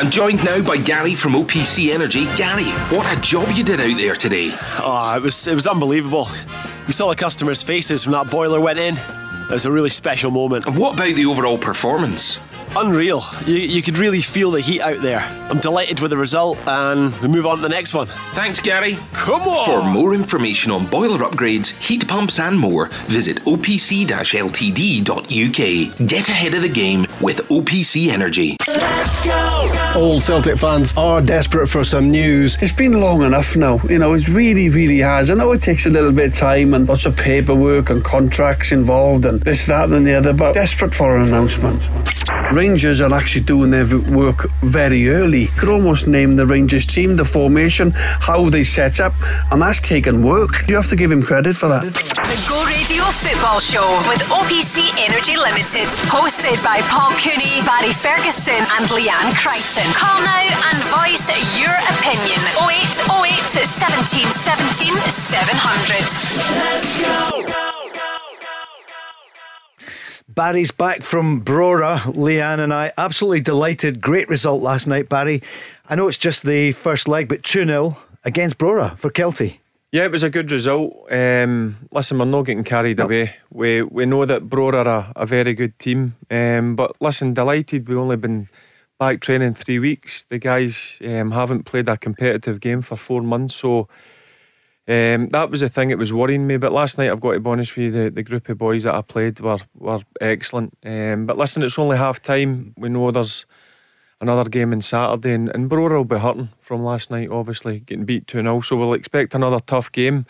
I'm joined now by Gary from OPC Energy. Gary, what a job you did out there today. Oh, it was it was unbelievable. You saw the customers' faces when that boiler went in. It was a really special moment. And what about the overall performance? Unreal. You, you could really feel the heat out there. I'm delighted with the result, and we move on to the next one. Thanks, Gary. Come on! For more information on boiler upgrades, heat pumps, and more, visit opc ltd.uk. Get ahead of the game with OPC Energy. Let's go! All Celtic fans are desperate for some news. It's been long enough now, you know, it really, really has. I know it takes a little bit of time and lots of paperwork and contracts involved and this, that, and the other, but desperate for an announcement. Rangers are actually doing their work very early. Could almost name the Rangers team, the formation, how they set up, and that's taken work. You have to give him credit for that. The Go Radio Football Show with OPC Energy Limited. Hosted by Paul Cooney, Barry Ferguson, and Leanne Crichton. Call now and voice your opinion. 0808 17 17 700. Let's go. Barry's back from Brora. Leanne and I absolutely delighted. Great result last night, Barry. I know it's just the first leg, but 2 0 against Brora for Kelty. Yeah, it was a good result. Um, listen, we're not getting carried away. We we know that Brora are a, a very good team. Um, but listen, delighted we've only been back training three weeks. The guys um, haven't played a competitive game for four months, so um, that was the thing that was worrying me. But last night, I've got to be honest with you, the, the group of boys that I played were were excellent. Um, but listen, it's only half time. We know there's another game on Saturday, and, and Brora will be hurting from last night, obviously, getting beat 2 0. So we'll expect another tough game.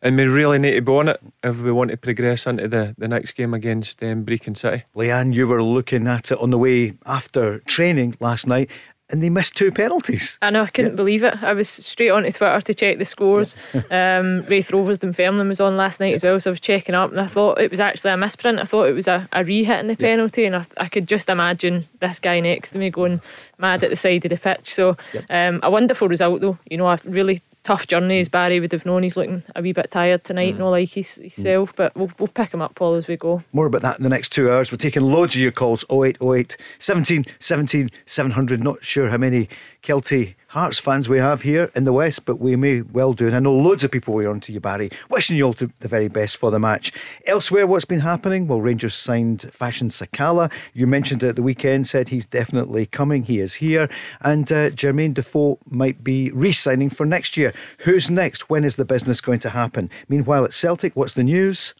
And we really need to be on it if we want to progress into the, the next game against um, Brechin City. Leanne, you were looking at it on the way after training last night and they missed two penalties. I know, I couldn't yeah. believe it. I was straight onto Twitter to check the scores. um, Raith Rovers Dunfermline was on last night as well, so I was checking up and I thought it was actually a misprint. I thought it was a, a re hit in the yeah. penalty, and I, I, could just imagine this guy next to me going mad at the side of the pitch. So, um, a wonderful result, though. You know, I really tough journey as Barry would have known. He's looking a wee bit tired tonight, mm. not like his, himself, mm. but we'll, we'll pick him up, Paul, as we go. More about that in the next two hours. We're taking loads of your calls 0808 17 17 700. Not sure how many Kelty Hearts fans we have here in the West, but we may well do. And I know loads of people were on to you, Barry, wishing you all the very best for the match. Elsewhere, what's been happening? Well, Rangers signed Fashion Sakala. You mentioned it at the weekend, said he's definitely coming. He is here. And uh, Jermaine Defoe might be re signing for next year. Who's next? When is the business going to happen? Meanwhile, at Celtic, what's the news?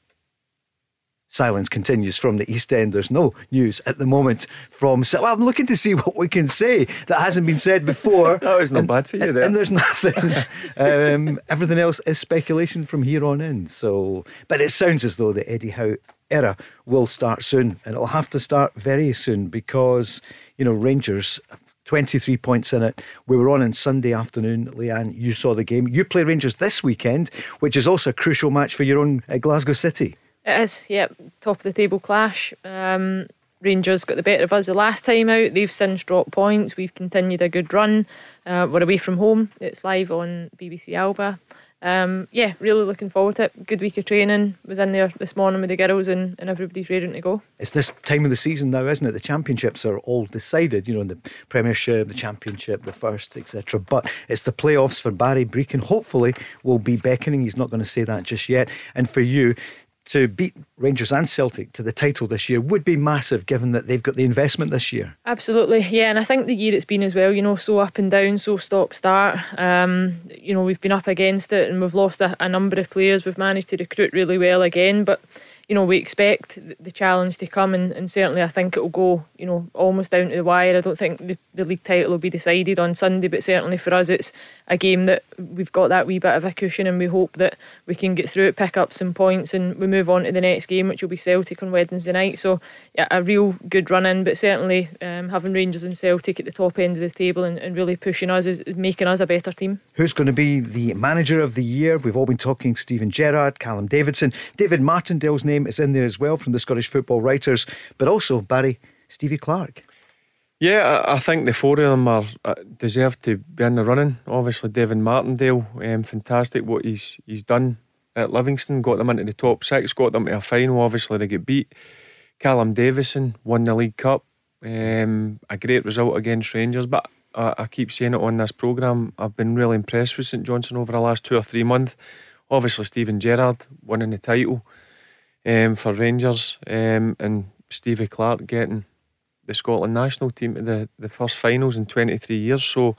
Silence continues from the East End. There's no news at the moment from. Well, I'm looking to see what we can say that hasn't been said before. that was not and, bad for you there. And there's nothing. um, everything else is speculation from here on in. So, but it sounds as though the Eddie Howe era will start soon, and it'll have to start very soon because you know Rangers 23 points in it. We were on on Sunday afternoon. Leanne, you saw the game. You play Rangers this weekend, which is also a crucial match for your own uh, Glasgow City. It is, yep. Top of the table clash. Um, Rangers got the better of us the last time out. They've since dropped points. We've continued a good run. Uh, we're away from home. It's live on BBC Alba. Um, yeah, really looking forward to it. Good week of training. Was in there this morning with the girls and, and everybody's ready to go. It's this time of the season now, isn't it? The championships are all decided, you know, in the Premiership, the Championship, the First, etc. But it's the playoffs for Barry Brechin. Hopefully, will be beckoning. He's not going to say that just yet. And for you, to beat Rangers and Celtic to the title this year would be massive given that they've got the investment this year. Absolutely, yeah, and I think the year it's been as well, you know, so up and down, so stop start. Um, you know, we've been up against it and we've lost a, a number of players. We've managed to recruit really well again, but you know, we expect the challenge to come, and, and certainly I think it will go, you know, almost down to the wire. I don't think the, the league title will be decided on Sunday, but certainly for us, it's a game that we've got that wee bit of a cushion, and we hope that we can get through it, pick up some points, and we move on to the next game, which will be Celtic on Wednesday night. So, yeah, a real good run in, but certainly um, having Rangers and Celtic at the top end of the table and, and really pushing us is making us a better team. Who's going to be the manager of the year? We've all been talking Steven Gerrard, Callum Davidson, David Martindale's name name is in there as well from the Scottish football writers, but also Barry Stevie Clarke. Yeah, I think the four of them are uh, deserve to be in the running. Obviously, Devin Martindale, um, fantastic what he's he's done at Livingston, got them into the top six, got them to a final. Obviously, they get beat. Callum Davidson won the League Cup, um, a great result against Rangers. But I, I keep saying it on this programme. I've been really impressed with St Johnstone over the last two or three months. Obviously, Steven Gerrard winning the title um, for Rangers um, and Stevie Clarke getting the Scotland national team to the, the first finals in 23 years. So,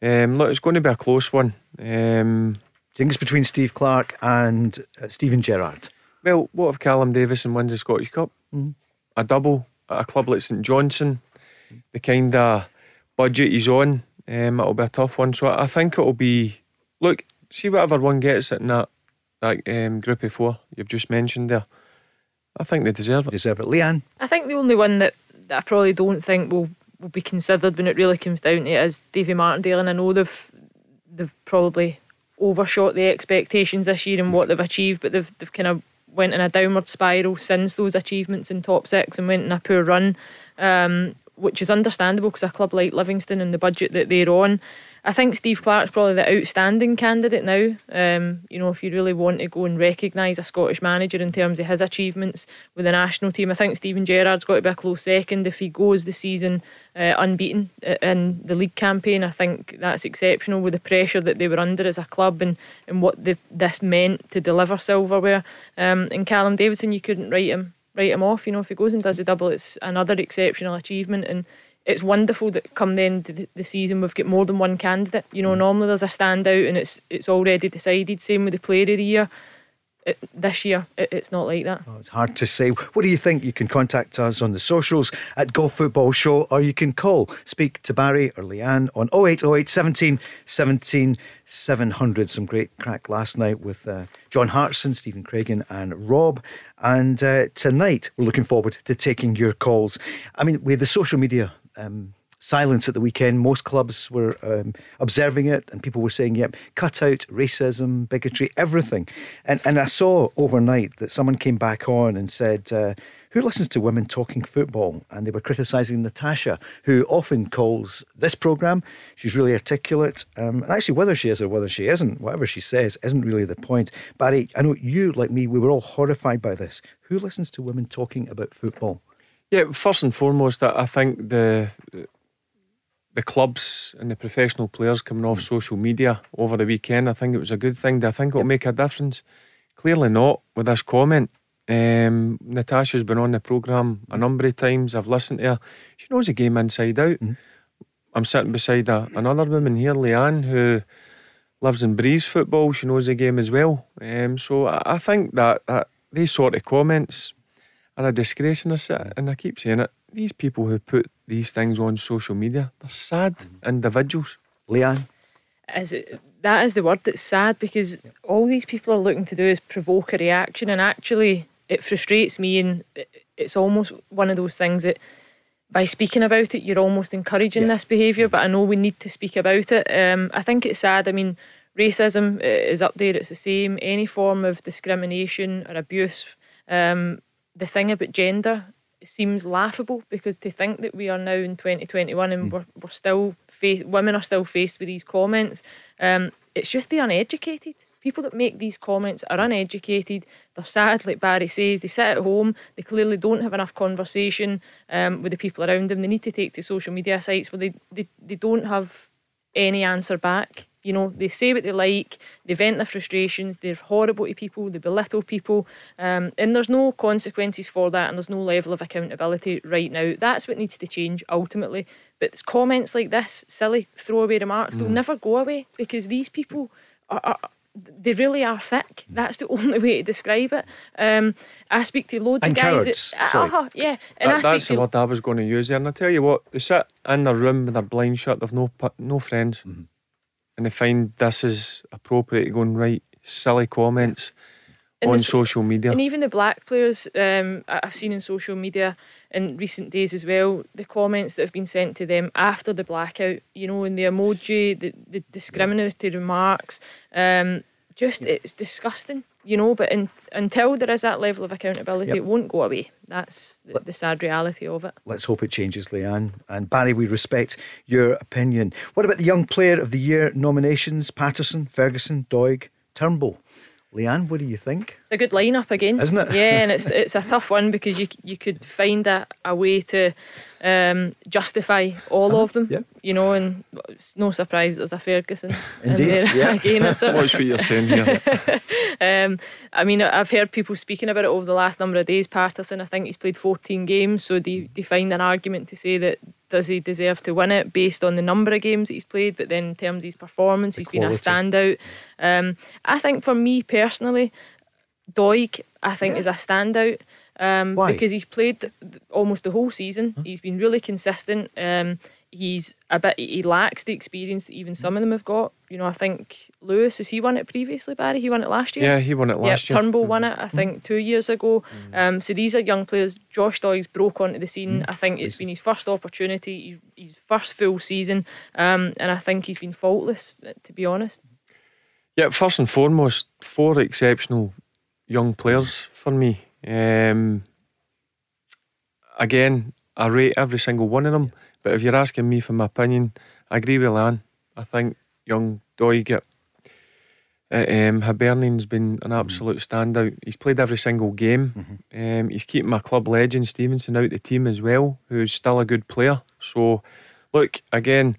um, look, it's going to be a close one. Um, it's between Steve Clarke and uh, Steven Gerrard. Well, what if Callum Davidson wins the Scottish Cup? Mm-hmm. A double at a club like St Johnstone. The kind of budget he's on, um, it'll be a tough one. So I think it'll be. Look, see whatever one gets it in that that um, group of four you've just mentioned there. I think they deserve it. Deserve it, Leanne. I think the only one that, that I probably don't think will will be considered when it really comes down to it is Davy Martindale, and I know they've they've probably overshot the expectations this year and what they've achieved, but they've they've kind of went in a downward spiral since those achievements in top six and went in a poor run, um, which is understandable because a club like Livingston and the budget that they're on. I think Steve Clarke's probably the outstanding candidate now. Um, you know, if you really want to go and recognise a Scottish manager in terms of his achievements with the national team, I think Steven Gerrard's got to be a close second if he goes the season uh, unbeaten in the league campaign. I think that's exceptional with the pressure that they were under as a club and, and what the, this meant to deliver silverware. Um, and Callum Davidson, you couldn't write him write him off. You know, if he goes and does a double, it's another exceptional achievement and it's wonderful that come the end of the season we've got more than one candidate. You know, normally there's a standout and it's it's already decided. Same with the player of the year. It, this year, it, it's not like that. Oh, it's hard to say. What do you think? You can contact us on the socials at Golf Football Show or you can call, speak to Barry or Leanne on 0808 17 17 700. Some great crack last night with uh, John Hartson, Stephen Craigan, and Rob. And uh, tonight, we're looking forward to taking your calls. I mean, we had the social media um, silence at the weekend. Most clubs were um, observing it, and people were saying, "Yep, cut out racism, bigotry, everything." And and I saw overnight that someone came back on and said. Uh, who listens to women talking football? And they were criticising Natasha, who often calls this programme. She's really articulate. Um, and actually, whether she is or whether she isn't, whatever she says isn't really the point. Barry, I know you, like me, we were all horrified by this. Who listens to women talking about football? Yeah, first and foremost, I think the the clubs and the professional players coming off social media over the weekend, I think it was a good thing. Do I think it'll make a difference? Clearly not with this comment. Um, Natasha's been on the programme a number of times. I've listened to her. She knows the game inside out. Mm-hmm. I'm sitting beside a, another woman here, Leanne, who lives and breathes football. She knows the game as well. Um, so I, I think that, that these sort of comments are a disgrace in this, and I keep saying it. These people who put these things on social media, they're sad individuals. Leanne? Is it, that is the word. It's sad because all these people are looking to do is provoke a reaction, and actually, it frustrates me. And it's almost one of those things that by speaking about it, you're almost encouraging yeah. this behaviour. But I know we need to speak about it. Um, I think it's sad. I mean, racism is up there. It's the same. Any form of discrimination or abuse. Um, the thing about gender seems laughable because to think that we are now in 2021 and mm. we're, we're still fa- women are still faced with these comments um, it's just the uneducated. People that make these comments are uneducated. They're sad like barry says they sit at home they clearly don't have enough conversation um, with the people around them. They need to take to social media sites where they, they, they don't have any answer back you know, they say what they like, they vent their frustrations, they're horrible to people, they belittle people, um, and there's no consequences for that, and there's no level of accountability right now. That's what needs to change ultimately. But it's comments like this, silly throwaway remarks, mm. they'll never go away because these people are, are they really are thick. That's the only way to describe it. Um, I speak to loads and of guys. Cowards, that, uh, yeah, and that, I that's speak the word I was going to use there. And I tell you what, they sit in their room with their blind shut. They've no no friends. Mm-hmm and they find this is appropriate to go and write silly comments and on social media. And even the black players um, I've seen in social media in recent days as well, the comments that have been sent to them after the blackout, you know, in the emoji, the, the discriminatory remarks, um, just it's disgusting, you know. But in, until there is that level of accountability, yep. it won't go away. That's the, the, sad reality of it. Let's hope it changes, Leanne. And Barry, we respect your opinion. What about the Young Player of the Year nominations? Patterson, Ferguson, Doig, Turnbull. Leanne, what do you think? It's a good lineup again, Isn't it? Yeah, and it's it's a tough one because you you could find a, a way to um, justify all of them. yeah. You know, and it's no surprise there's a Ferguson. in Indeed, there yeah. again, is it? Watch what you're saying here. Um, I mean, I've heard people speaking about it over the last number of days. Patterson, I think he's played 14 games, so do you, do you find an argument to say that does he deserve to win it based on the number of games that he's played, but then in terms of his performance, The he's been a standout. Um, I think for me personally, Doig, I think, is a standout. Um, Why? Because he's played almost the whole season. He's been really consistent. Um, he's a bit. He lacks the experience that even some of them have got. You know, I think Lewis has he won it previously, Barry? He won it last year. Yeah, he won it last yeah, year. Turnbull won it, I think, two years ago. Um, so these are young players. Josh Doig's broke onto the scene. I think it's been his first opportunity, his, his first full season, um, and I think he's been faultless, to be honest. Yeah, first and foremost, four exceptional young players for me. Um, again, I rate every single one of them. But if you're asking me for my opinion, I agree with Lan. I think young Doig at, at um, Hibernian's been an absolute standout. He's played every single game. Um, he's keeping my club legend Stevenson out the team as well, who's still a good player. So, look, again,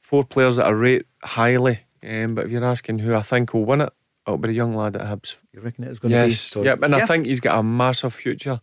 four players that I rate highly. Um, but if you're asking who I think will win it, it'll be a young lad at Hibs. You reckon it's going to be? Yes, be? yep, and I think he's got a massive future.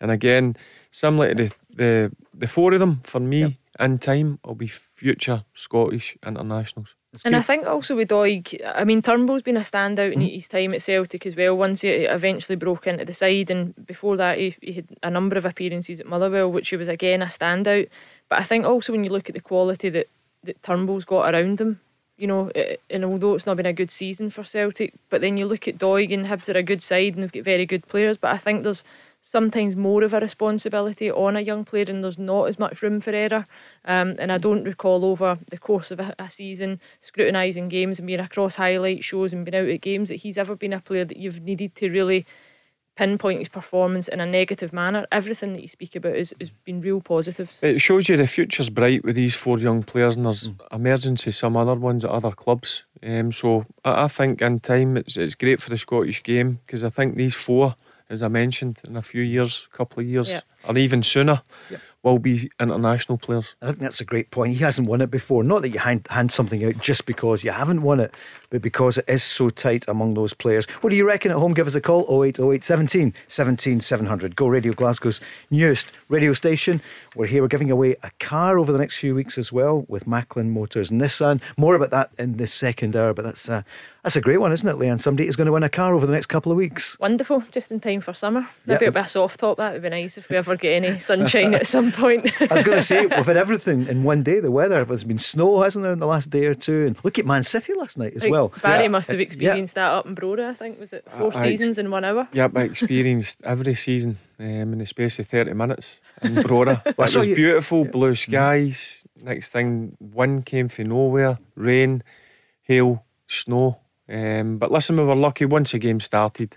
And again, similar to the the, the four of them for me in time will be future Scottish internationals. And I think also with Doig, I mean, Turnbull's been a standout in mm. his time at Celtic as well. Once he eventually broke into the side, and before that, he, he had a number of appearances at Motherwell, which he was again a standout. But I think also when you look at the quality that, that Turnbull's got around him, you know, it, and although it's not been a good season for Celtic, but then you look at Doig and Hibs are a good side and they've got very good players. But I think there's sometimes more of a responsibility on a young player and there's not as much room for error. Um, and I don't recall over the course of a, a season scrutinising games and being across highlight shows and being out at games that he's ever been a player that you've needed to really pinpoint his performance in a negative manner. Everything that you speak about has, has been real positives. It shows you the future's bright with these four young players, and there's Mm. emergency some other ones at other clubs. Um, so I, I think in time it's it's great for the Scottish game because I think these four, as I mentioned, in a few years, a couple of years, Yeah. or even sooner, Yep. Will be international players. I think that's a great point. He hasn't won it before. Not that you hand, hand something out just because you haven't won it, but because it is so tight among those players. What do you reckon at home? Give us a call 0808 17 17 700. Go Radio Glasgow's newest radio station. We're here. We're giving away a car over the next few weeks as well with Macklin Motors Nissan. More about that in the second hour, but that's a, that's a great one, isn't it, Leanne? Somebody is going to win a car over the next couple of weeks. Wonderful, just in time for summer. Maybe Yeah. a bit of soft top, that would be nice if we ever get any sunshine at some point. I was going to say, we've had everything in one day. The weather, there's been snow, hasn't there, in the last day or two? And look at Man City last night as Like, well. Barry Yeah. must have experienced that up in Brora, I think. Was it four I- I ex- seasons in one hour? Yep, I experienced every season um, in the space of 30 minutes in Brora. I it was you- beautiful, blue skies. Next thing, wind came from nowhere, rain, hail, snow. Um, but listen, we were lucky once the game started.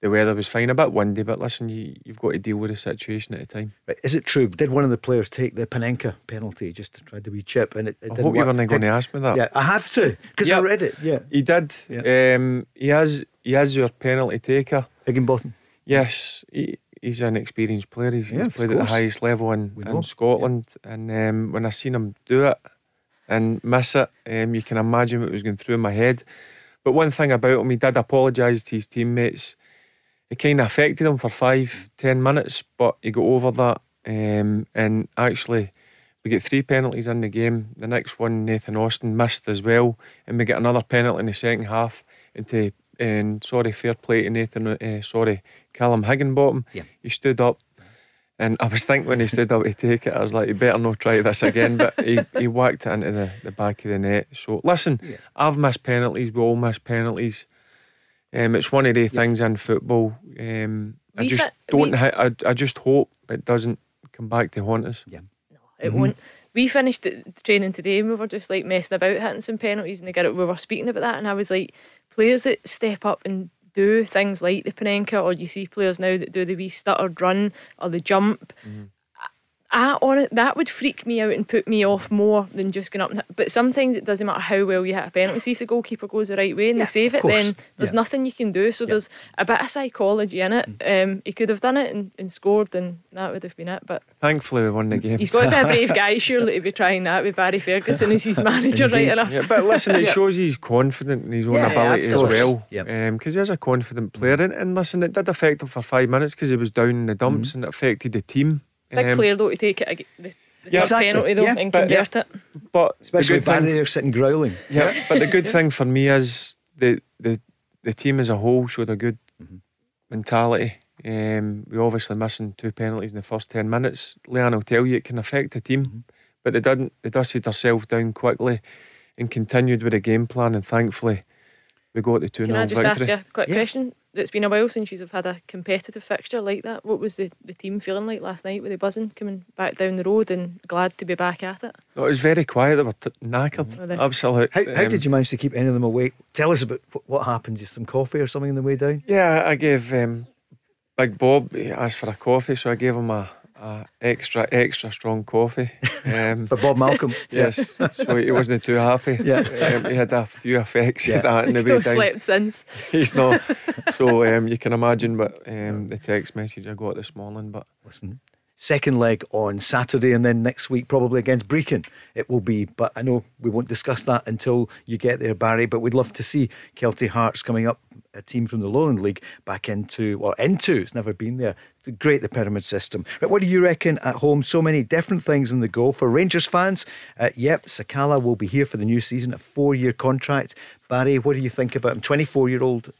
The weather was fine, a bit windy, but listen, you, you've got to deal with the situation at the time. Right, Is it true? Did one of the players take the Panenka penalty just to try to be chip? And it, it I didn't hope you work? weren't going to ask me that. Yeah, I have to because I read it. Yeah, He did. Yeah. Um, he has. He has your penalty taker. Higginbotham. Yes, he, he's an experienced player. He's, Yeah, he's played at the highest level in, in Scotland. And um, when I seen him do it and miss it, um, you can imagine what was going through my head. But one thing about him, he did apologise to his teammates. It kind of affected him for five, ten minutes, but he got over that. Um, and actually, we get three penalties in the game. The next one, Nathan Austin missed as well, and we get another penalty in the second half. Into and sorry, fair play to Nathan. Uh, sorry, Kallum Higginbotham. Yeah. He stood up, and I was thinking when he stood up to take it, I was like, "You better not try this again." But he, he whacked it into the, the back of the net. So listen, I've missed penalties. We all miss penalties. Um, it's one of the things in football. Um, I just fi- don't. we- hi- I, I just hope it doesn't come back to haunt us. Yeah. No, It won't. We finished the the training today and we were just like messing about hitting some penalties and they got it. We were speaking about that and I was like, players that step up and do things like the Panenka or you see players now that do the wee stuttered run or the jump. I on it that would freak me out and put me off more than just going up. and hit- But sometimes it doesn't matter how well you hit a penalty. See if the goalkeeper goes the right way and Yeah, they save it, then there's Yeah. nothing you can do. So there's a bit of psychology in it. Um, he could have done it and, and scored, and that would have been it. But Thankfully, we won the game. he's got to be a brave guy, surely, to be trying that with Barry Ferguson as his manager, right enough. Yeah, but listen, it shows he's confident in his own Yeah, ability as absolutely. well. Yeah. Because he's a confident player. And, and listen, it did affect him for five minutes because he was down in the dumps Mm-hmm. and it affected the team. Big Um, player though to take it the, the Yeah, exactly. penalty though Yeah, and but- convert it. But Especially the with good Barry thing, there sitting growling. yeah, but the good thing for me is the the the team as a whole showed a good Mm-hmm. mentality. Um, we obviously missing two penalties in the first ten minutes. Leanne will tell you it can affect the team, Mm-hmm. but they didn't. They dusted themselves down quickly and continued with the game plan. And thankfully, we got the two Can I just victory. ask a quick Yeah. question? It's been a while since you've had a competitive fixture like that. What was the, the team feeling like last night? Were they buzzing coming back down the road and glad to be back at it? No, it was very quiet. They were t- knackered. Were they? Absolute. How, how um, did you manage to keep any of them awake? Tell us about what happened. Just some coffee or something on the way down? Yeah, I gave um, Big Bob. He asked for a coffee, so I gave him a, a extra extra strong coffee. Um, For Bob Malcolm. yes, so he wasn't too happy. Yeah. um, he had a few effects Yeah. of that in the He's way still slept since. He's not. So um, you can imagine, but um, the text message I got this morning. But Listen, second leg on Saturday, and then next week probably against Brechin. It will be, but I know we won't discuss that until you get there, Barry. But we'd love to see Kelty Hearts coming up, a team from the Lowland League, back into or into. It's never been there. Great, the pyramid system. But what do you reckon at home? So many different things in the go for Rangers fans. Uh, yep, Sakala will be here for the new season, a four-year contract. Barry, what do you think about him? Twenty-four-year-old.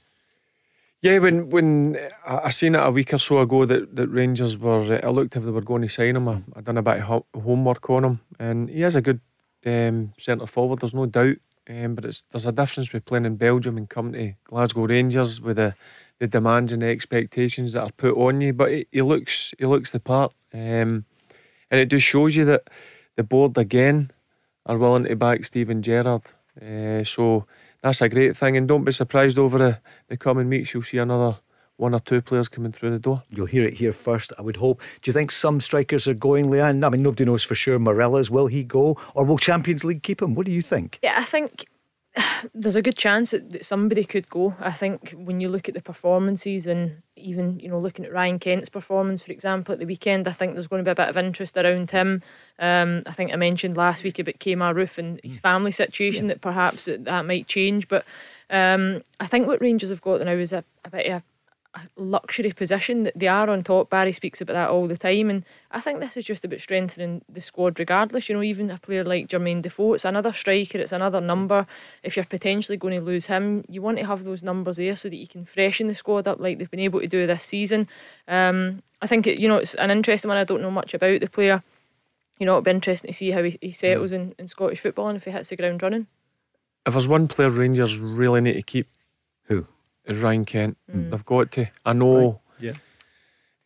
yeah, when when I, I seen it a week or so ago that, that Rangers were, uh, I looked if they were going to sign him. I, I done a bit of homework on him, and he is a good um, centre forward. There's no doubt. Um, but it's there's a difference with playing in Belgium and coming to Glasgow Rangers with the, the demands and the expectations that are put on you. But he, looks he looks the part, um, and it just shows you that the board again are willing to back Steven Gerrard. Uh, so that's a great thing, and don't be surprised over the, the coming weeks you'll see another one or two players coming through the door. You'll hear it here first, I would hope. Do you think some strikers are going, Leanne? I mean, nobody knows for sure. Morelos, will he go? Or will Champions League keep him? What do you think? Yeah, I think there's a good chance that, that somebody could go. I think when you look at the performances and even you know looking at Ryan Kent's performance, for example, at the weekend, I think there's going to be a bit of interest around him. Um, I think I mentioned last week about Kemar Roofe and his family situation that perhaps that, that might change. But um, I think what Rangers have got now is a, a bit of a a luxury position that they are on top. Barry speaks about that all the time, and I think this is just about strengthening the squad, regardless. You know, even a player like Jermaine Defoe, it's another striker, it's another number. If you're potentially going to lose him, you want to have those numbers there so that you can freshen the squad up like they've been able to do this season. Um, I think it, you know it's an interesting one. I don't know much about the player. You know, it'll be interesting to see how he, he settles in, in Scottish football and if he hits the ground running. If there's one player Rangers really need to keep, Who? Is Ryan Kent. They've got to. I know. Yeah.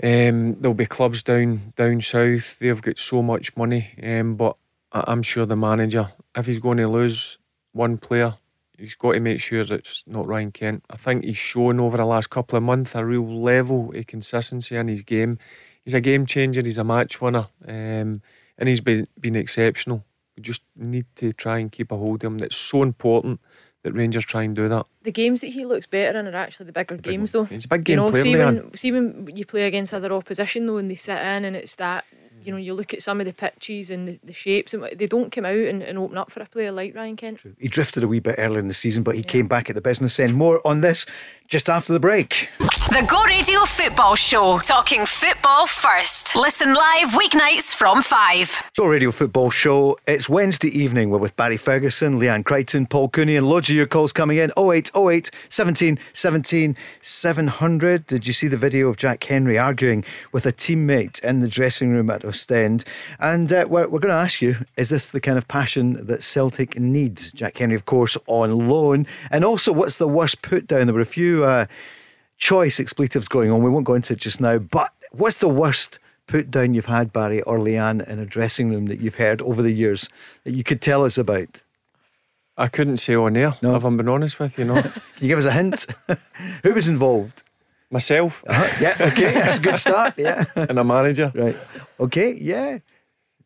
Um, there'll be clubs down down south. They've got so much money, um, but I- I'm sure the manager, if he's going to lose one player, he's got to make sure it's not Ryan Kent. I think he's shown over the last couple of months a real level of consistency in his game. He's a game changer. He's a match winner, um, and he's been been exceptional. We just need to try and keep a hold of him. That's so important that Rangers try and do that. The games that he looks better in are actually the bigger games, though. It's a big game. You know, see when, see when you play against other opposition though, and they sit in, and it's that you know you look at some of the pitches and the, the shapes, and they don't come out and, and open up for a player like Ryan Kent. He drifted a wee bit earlier in the season, but he came back at the business end. More on this just after the break. The Go Radio Football Show, talking football first. Listen live weeknights from 5. So, Radio Football Show. It's Wednesday evening. We're with Barry Ferguson, Leanne Crichton, Paul Cooney, and loads of your calls coming in. 0808 17 17 700. Did you see the video of Jack Hendry arguing with a teammate in the dressing room at Ostend? And uh, we're, we're going to ask you is this the kind of passion that Celtic needs? Jack Hendry, of course, on loan. And also, what's the worst put down? There were a few uh, choice expletives going on. We won't go into it just now. But what's the worst? Put down you've had Barry or Leanne in a dressing room that you've heard over the years that you could tell us about? I couldn't say on air, No. if I'm being honest with you, know. Can you give us a hint? Who was involved? Myself Uh-huh. Yeah, okay, that's a good start. Yeah, and a manager. right. Okay, yeah.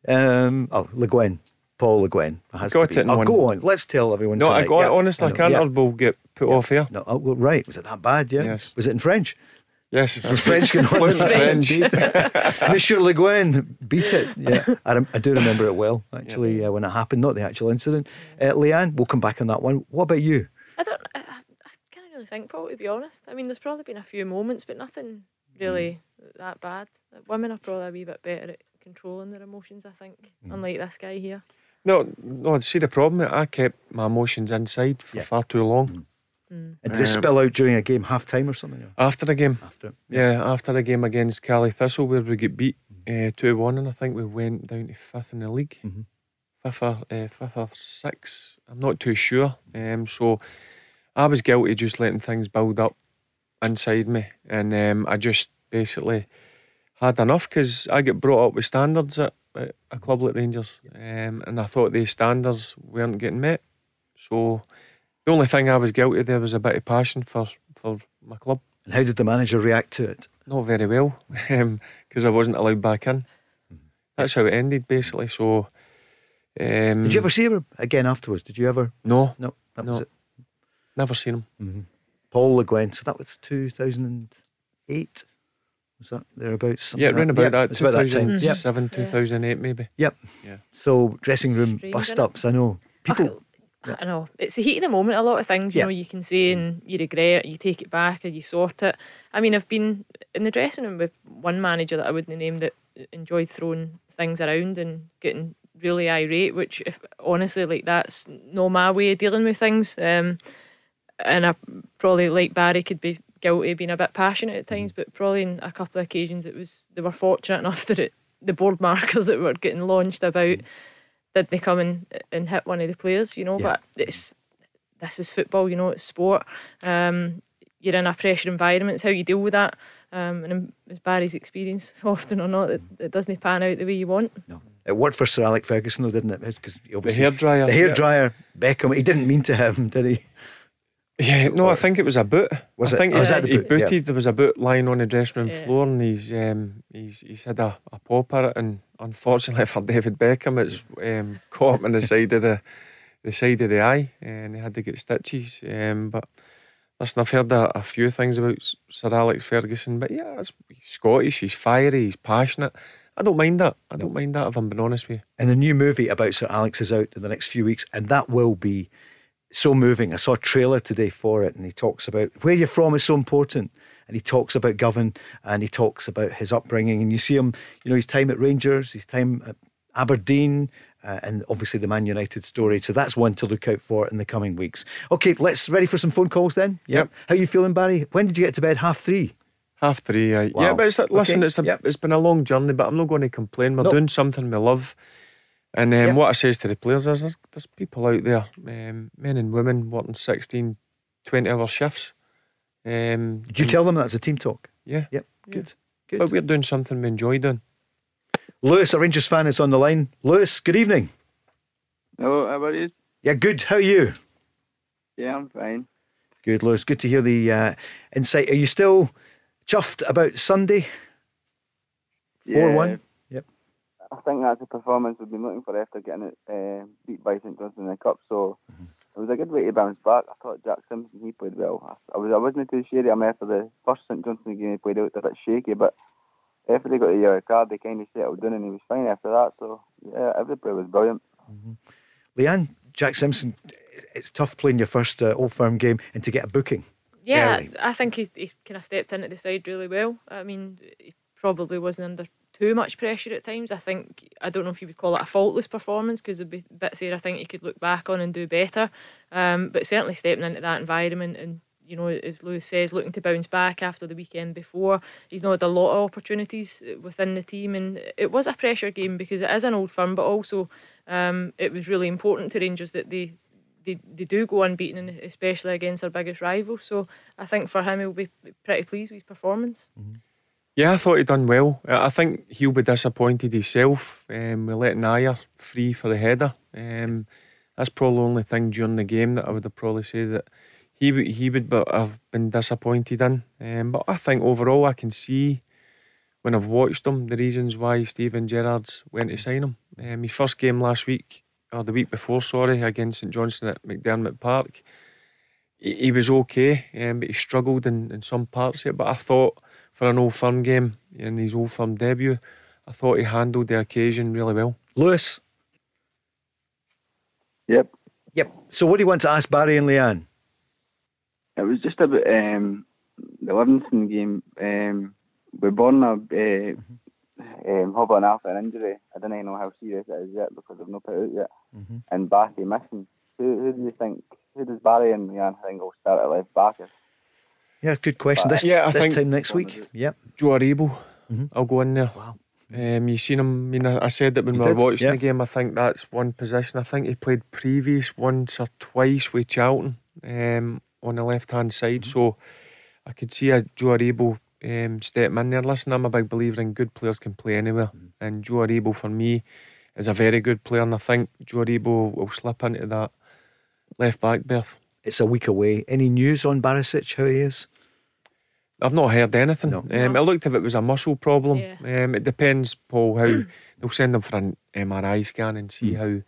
Um, oh, Le Guen. Paul Le Guen. It has Got to be. it in Oh, one. go on. Let's tell everyone. No, I got Yeah, it. Honestly, I, know, can't. yeah. will get put off here. No, oh, well, right. Was it that bad? Yeah. Yes. Was it in French? Yes, Was French going on? Fluent in French. Indeed. Monsieur Le Guen beat it. Yeah, I, rem- I do remember it well, actually, uh, when it happened, not the actual incident. Uh, Leanne, we'll come back on that one. What about you? I don't. Really think, Paul. To be honest, I mean, there's probably been a few moments, but nothing really that bad. Women are probably a wee bit better at controlling their emotions. I think, unlike this guy here. No, no. See the problem. I kept my emotions inside for Yeah. far too long. And did they Um, spill out during a game, half time or something? or After the game, After. yeah, after the game against Caley Thistle, where we get beat two one, and I think we went down to fifth in the league, Mhm. fifth or uh, fifth or sixth. I'm not too sure. Um, so I was guilty just letting things build up inside me, and um, I just basically had enough because I get brought up with standards at, at a club like Rangers, um, and I thought these standards weren't getting met. So the only thing I was guilty there was a bit of passion for for my club. And how did the manager react to it? Not very well, because I wasn't allowed back in. That's how it ended, basically. So, um, Did you ever see him again afterwards? Did you ever? No, No, that was No. it. Never seen him. Paul Le Guen. So that was 2008. Was that thereabouts? something Yeah, like round about Yeah, that. it's about that time. Yep. 2007, 2008, maybe. Yep. Yeah. So dressing room Strange, bust ups. I know people. Okay, I know it's the heat of the moment. A lot of things, you Yeah. know, you can say and you regret, it, you take it back, or you sort it. I mean, I've been in the dressing room with one manager that I wouldn't name that enjoyed throwing things around and getting really irate. Which, if honestly, like that's not my way of dealing with things. Um, and I probably, like Barry, could be guilty of being a bit passionate at times, but probably in a couple of occasions it was they were fortunate enough that it, the board markers that were getting launched about did they come and, and hit one of the players, you know, Yeah. but it's this is football, you know, it's sport. Um, you're in a pressure environment, it's how you deal with that. Um, and as Barry's experience, often or not, it, it doesn't pan out the way you want. No. It worked for Sir Alex Ferguson, though, didn't it? Because The obviously hairdryer. the hairdryer Beckham. He didn't mean to him, did he? Yeah, no, I think it was a boot. Was I it? think Oh, he, was that the he boot? Yeah. There was a boot lying on the dressing room Yeah. floor, and he's um, he's he's had a, a pop at it, and unfortunately for David Beckham, it's um, caught him in the side of the the side of the eye, and he had to get stitches. Um, but listen, I've heard a, a few things about Sir Alex Ferguson, but yeah, it's, he's Scottish, he's fiery, he's passionate. I don't mind that. I don't mind that if I'm being honest with you. And a new movie about Sir Alex is out in the next few weeks, and that will be so moving. I saw a trailer today for it, and he talks about where you're from is so important. And he talks about Govan, and he talks about his upbringing, and you see him, you know, his time at Rangers, his time at Aberdeen, uh, and obviously the Man United story. So that's one to look out for in the coming weeks. Okay, let's ready for some phone calls then. Yep. How you feeling, Barry? When did you get to bed? Half three. Half three. Wow. yeah. But it's, listen, Okay, it's a, yep. it's been a long journey, but I'm not going to complain. We're No. doing something we love, and um, Yep. what I says to the players is, there's, there's people out there, um, men and women, working 16, 20 hour shifts. Um, Did you and- tell them that's a team talk? Yeah, Yep. Good. Good. but we're doing something we enjoy doing. Lewis, a Rangers fan, is on the line. Lewis, good evening. Hello, how about you? Yeah, good. How are you? Yeah, I'm fine. Good, Lewis. Good to hear the uh, insight. Are you still chuffed about Sunday? 4 1? Yep. I think that's the performance we've been looking for after getting it uh, beat by St Johnstone in the Cup. So it was a good way to bounce back. I thought Jack Simpson he played well. I, I was I wasn't too sure of him after the first St Johnstone game he played out a bit shaky, but after they got the yellow card, they kind of settled down and he was fine after that. So yeah, every play was brilliant. Leanne, Jack Simpson, it's tough playing your first uh, Old Firm game and to get a booking. Yeah, early. I think he, he kind of stepped into the side really well. I mean, he probably wasn't under too much pressure at times. I think I don't know if you would call it a faultless performance because there'd be bits there I think you could look back on and do better. Um, but certainly stepping into that environment and you know, as Lewis says, looking to bounce back after the weekend before. He's not had a lot of opportunities within the team, and it was a pressure game because it is an old firm, but also um, it was really important to Rangers that they they, they do go unbeaten, especially against our biggest rival. So I think for him, he'll be pretty pleased with his performance. Yeah, I thought he'd done well. I I think he'll be disappointed himself. Um, we let Nair free for the header. Um, that's probably the only thing during the game that I would have probably said that he would he would but have been disappointed in. Um, but I think overall I can see when I've watched him the reasons why Steven Gerrard's went to sign him. Um, his first game last week, or the week before, sorry, against St Johnstone at McDiarmid Park, he, he was okay, um, but he struggled in, in some parts of it. But I thought for an Old Firm game in his Old Firm debut, I thought he handled the occasion really well. Lewis. Yep. Yep. So, what do you want to ask Barry and Leanne? It was just about um, the Livingston game. Um, we born a uh, um, Hobart Alpha an injury. I don't even know how serious it is yet because I've not put out yet. Mm-hmm. And Barty missing. Who, who do you think? Who does Barry and Leanne think will start at left back? Yeah, good question. This, Yeah, I this think- time next week. Yep. Joe Aribo, Mhm. I'll go in there. Wow. Um, you seen him? I mean, I said that when You we were did, watching yeah. the game. I think that's one position. I think he played previous once or twice with Charlton um, on the left hand side. Mm-hmm. So I could see a Joe Aribo um, step in there. Listen, I'm a big believer in good players can play anywhere, Mm-hmm. and Joe Aribo for me is a very good player, and I think Joe Aribo will slip into that left back berth. It's a week away. Any news on Barisic, how he is? I've not heard anything. No. Um, I looked if it was a muscle problem. Yeah. Um, it depends, Paul, how they'll send them for an MRI scan and see how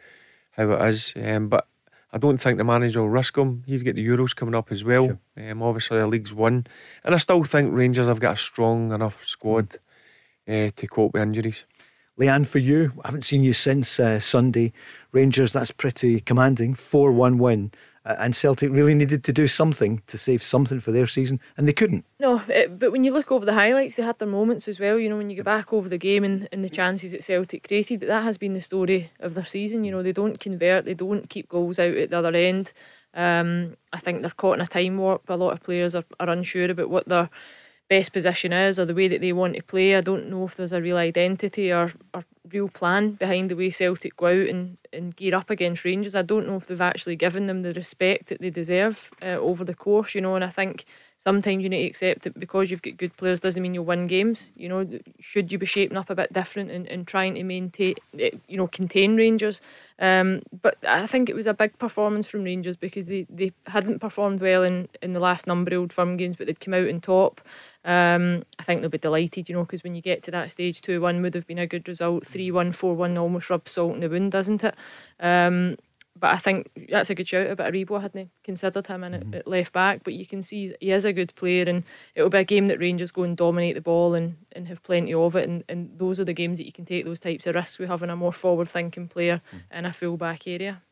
how it is. Um, but I don't think the manager will risk him. He's got the Euros coming up as well. Um, obviously, the league's won. And I still think Rangers have got a strong enough squad uh, to cope with injuries. Leanne, for you, I haven't seen you since uh, Sunday. Rangers, that's pretty commanding. 4 1 win. And Celtic really needed to do something to save something for their season, and they couldn't. No, it, but when you look over the highlights, they had their moments as well. You know, when you go back over the game and, and the chances that Celtic created, but that has been the story of their season. You know, they don't convert, they don't keep goals out at the other end. Um, I think they're caught in a time warp. A lot of players are, are unsure about what their best position is or the way that they want to play. I don't know if there's a real identity or, or real plan behind the way Celtic go out and, and gear up against Rangers. I don't know if they've actually given them the respect that they deserve uh, over the course, you know, and I think sometimes you need to accept that because you've got good players doesn't mean you'll win games. You know, should you be shaping up a bit different and, and trying to maintain, eh, you know, contain Rangers? Um, but I think it was a big performance from Rangers because they, they hadn't performed well in, in the last number of Old Firm games, but they'd come out on top. Um, I think they'll be delighted, you know, because when you get to that stage, 2 1 would have been a good result. 3 1, 4 1 almost rubs salt in the wound, doesn't it? Um, but I think that's a good shout about Aribo. I hadn't considered him in at, at left back, but you can see he is a good player, and it'll be a game that Rangers go and dominate the ball and, and have plenty of it. And, and those are the games that you can take those types of risks with having a more forward thinking player in a full back area.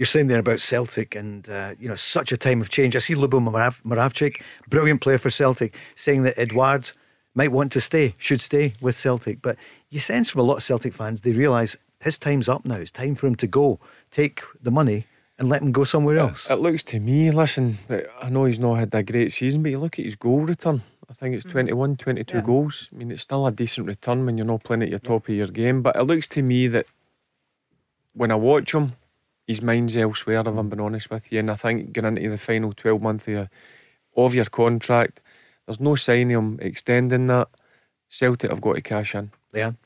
You're saying there about Celtic and, uh, you know, such a time of change. I see Lubo Morav- Moravcik, brilliant player for Celtic, saying that Edouard might want to stay, should stay with Celtic. But you sense from a lot of Celtic fans, they realise his time's up now. It's time for him to go, take the money and let him go somewhere else. It looks to me, listen, that I know he's not had a great season, but you look at his goal return. I think it's 21, 22 goals. I mean, it's still a decent return when you're not playing at your top of your game. But it looks to me that when I watch him, his mind's elsewhere, if I'm being honest with you. And I think getting into the final 12 month of your, of your contract, there's no sign of him extending that. Celtic have got to cash in. Leanne?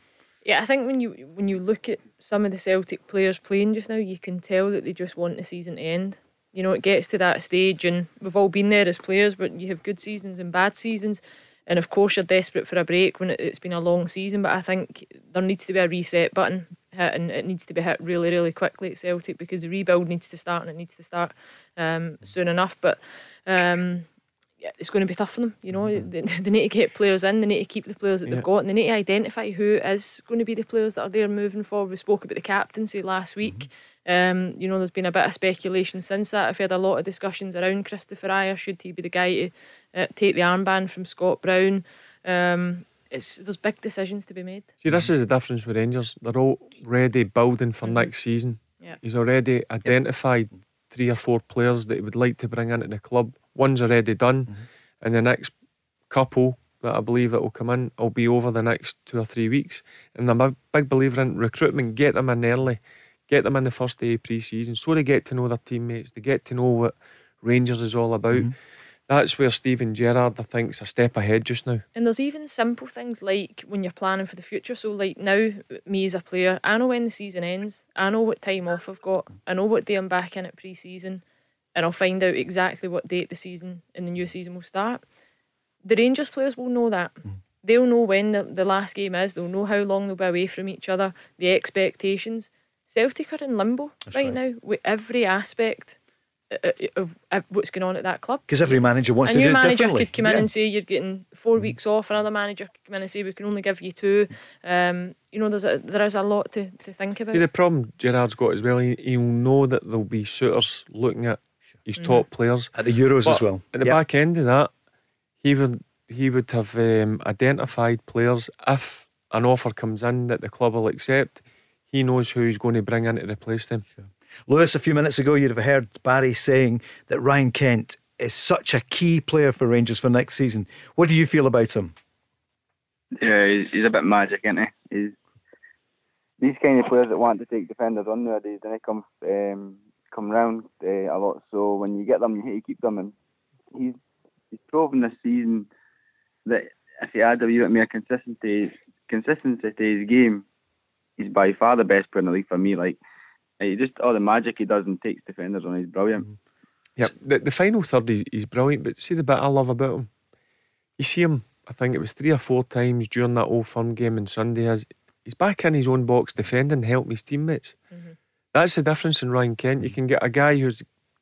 Yeah, I think when you when you look at some of the Celtic players playing just now, you can tell that they just want the season to end. You know, it gets to that stage, and we've all been there as players, but you have good seasons and bad seasons. And of course, you're desperate for a break when it's been a long season. But I think there needs to be a reset button hit, and it needs to be hit really, really quickly at Celtic because the rebuild needs to start, and it needs to start um, soon enough. But um, yeah, it's going to be tough for them. You know, they, they need to get players in. They need to keep the players that Yeah. they've got, and they need to identify who is going to be the players that are there moving forward. We spoke about the captaincy last week. Um, you know, there's been a bit of speculation since that. I've had a lot of discussions around Kristoffer Ajer. Should he be the guy to uh, take the armband from Scott Brown? Um, it's there's big decisions to be made. See, this is the difference with Rangers. They're already building for mm-hmm. next season. Yeah. He's already identified three or four players that he would like to bring into the club. One's already done, mm-hmm. and the next couple that I believe that will come in will be over the next two or three weeks. And I'm a big believer in recruitment. Get them in early, get them in the first day of pre-season, so they get to know their teammates. They get to know what Rangers is all about. Mm-hmm. That's where Steven Gerrard, I think, is a step ahead just now. And there's even simple things like when you're planning for the future. So, like now, me as a player, I know when the season ends. I know what time off I've got. I know what day I'm back in at pre-season, and I'll find out exactly what date the season and the new season will start. The Rangers players will know that. Mm. they'll know when the, the last game is. They'll know how long they'll be away from each other. The expectations. Celtic are in limbo right, right. now with every aspect of, of what's going on at that club. Because every manager wants a to new do it manager could come in Yeah. and say you're getting 4 weeks off. Another manager could come in and say we can only give you two. Um, you know, there's a, there is a lot to, to think about. See, the problem Gerrard's got as well, he, he'll know that there'll be suitors looking at his Mm-hmm. top players. At the Euros as well. At the Yep. back end of that, he would he would have um, identified players if an offer comes in that the club will accept. He knows who he's going to bring in to replace them. Lewis, a few minutes ago, you'd have heard Barry saying that Ryan Kent is such a key player for Rangers for next season. What do you feel about him? Yeah, he's, a bit magic, isn't he? He's these kind of players that want to take defenders on nowadays, and they come um, come round uh, a lot. So when you get them, you keep them, and he's he's proven this season that if he adds a wee bit more consistency consistency to his game, he's by far the best player in the league for me. Like he just all the magic he does and takes defenders on, he's brilliant. Mm-hmm. Yeah, The, the final third, he's, he's brilliant. But see the bit I love about him? You see him, I think it was three or four times during that Old Firm game on Sunday. As he's back in his own box defending, helping his teammates. Mm-hmm. That's the difference in Ryan Kent. You mm-hmm. can get a guy who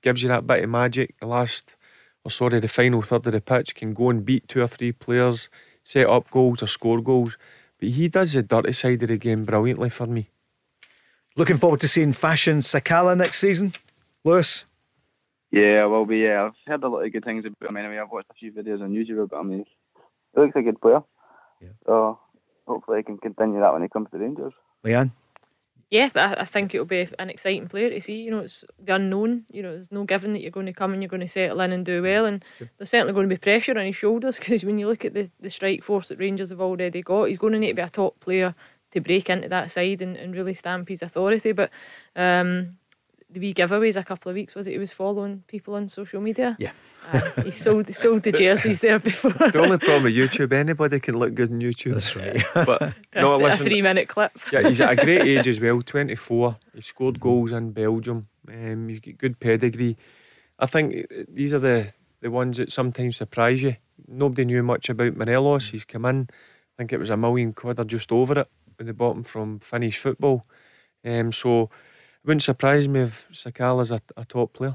gives you that bit of magic. The last, or sorry, the final third of the pitch can go and beat two or three players, set up goals or score goals. But he does the dirty side of the game brilliantly for me. Looking forward to seeing Fashion Sakala next season. Lewis? Yeah, well, be yeah. I've heard a lot of good things about him. Anyway, I've watched a few videos on YouTube about him. He looks like a good player. Yeah. So hopefully, he can continue that when he comes to Rangers. Leanne? Yeah, but I, I think it'll be an exciting player to see. You know, it's the unknown. You know, there's no given that you're going to come and you're going to settle in and do well. And there's certainly going to be pressure on his shoulders because when you look at the, the strike force that Rangers have already got, he's going to need to be a top player to break into that side and, and really stamp his authority. But um, the wee giveaways a couple of weeks was it he was following people on social media. Yeah. Uh, he sold he sold the jerseys there before. The only problem with YouTube, anybody can look good on YouTube. That's right. But no, a, listen, three minute clip. Yeah, he's at a great age as well, 24. He scored goals in Belgium. Um, he's got good pedigree. I think uh, these are the, the ones that sometimes surprise you. Nobody knew much about Morelos. He's come in, I think it was a million quid or just over it they bought him from Finnish football. Um, so it wouldn't surprise me if Sakala's a, a top player.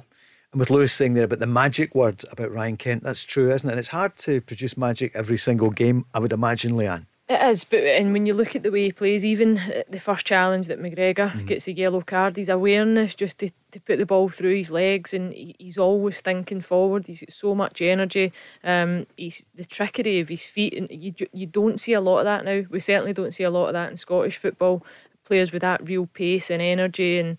And with Lewis saying there about the magic word about Ryan Kent, that's true, isn't it? And it's hard to produce magic every single game, I would imagine, Leanne. It is, but and when you look at the way he plays, even the first challenge that McGregor gets a yellow card, his awareness just to, to put the ball through his legs, and he, he's always thinking forward. He's got so much energy. Um, he's the trickery of his feet, and you you don't see a lot of that now. We certainly don't see a lot of that in Scottish football. Players with that real pace and energy, and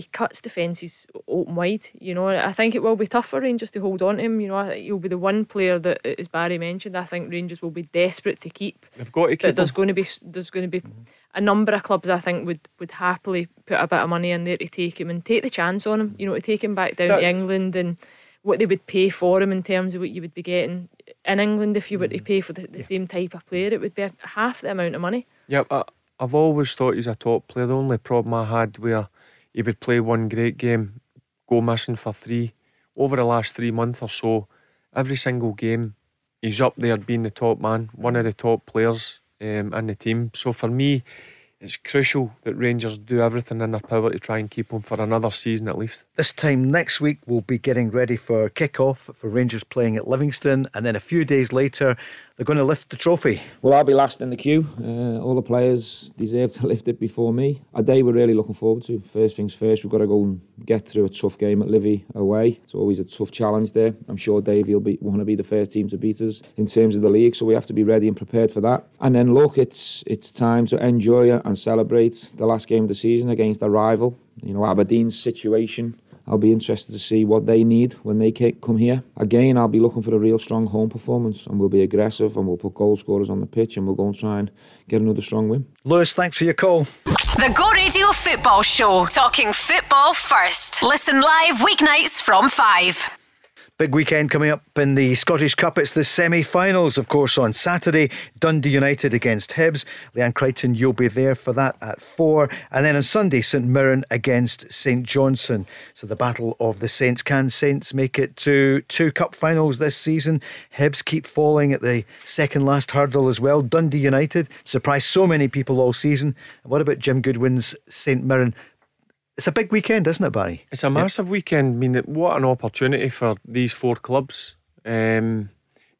he cuts defences open wide. You know, I think it will be tough for Rangers to hold on to him. You know, I think he'll be the one player that, as Barry mentioned, I think Rangers will be desperate to keep. They've got to keep But there's him. going to be there's going to be mm-hmm. a number of clubs I think would would happily put a bit of money in there to take him and take the chance on him. You know, to take him back down That- to England and what they would pay for him in terms of what you would be getting in England if you were to mm-hmm. pay for the, the same type of player. It would be a, half the amount of money. Yep, I, I've always thought he's a top player. The only problem I had where he would play one great game, go missing for three. Over the last three months or so, every single game, he's up there being the top man, one of the top players um, in the team. So for me, it's crucial that Rangers do everything in their power to try and keep him for another season at least. This time next week, we'll be getting ready for kick-off for Rangers playing at Livingston, and then a few days later, they're going to lift the trophy. Well, I'll be last in the queue. Uh, all the players deserve to lift it before me. A day we're really looking forward to. First things first, we've got to go and get through a tough game at Livy away. It's always a tough challenge there. I'm sure Davey will be, want to be the first team to beat us in terms of the league, so we have to be ready and prepared for that. And then look, it's it's time to enjoy and celebrate the last game of the season against a rival. You know, Aberdeen's situation. I'll be interested to see what they need when they come here. Again, I'll be looking for a real strong home performance and we'll be aggressive and we'll put goal scorers on the pitch and we'll go and try and get another strong win. Lewis, thanks for your call. The Go Radio Football Show, talking football first. Listen live weeknights from 5. Big weekend coming up in the Scottish Cup. It's the semi finals, of course, on Saturday. Dundee United against Hibs. Leanne Crichton, you'll be there for that at four. And then on Sunday, St Mirren against St Johnstone. So the battle of the Saints. Can Saints make it to two cup finals this season? Hibs keep falling at the second last hurdle as well. Dundee United surprised so many people all season. What about Jim Goodwin's St Mirren? It's a big weekend, isn't it, Barry? It's a massive weekend. I mean, what an opportunity for these four clubs um,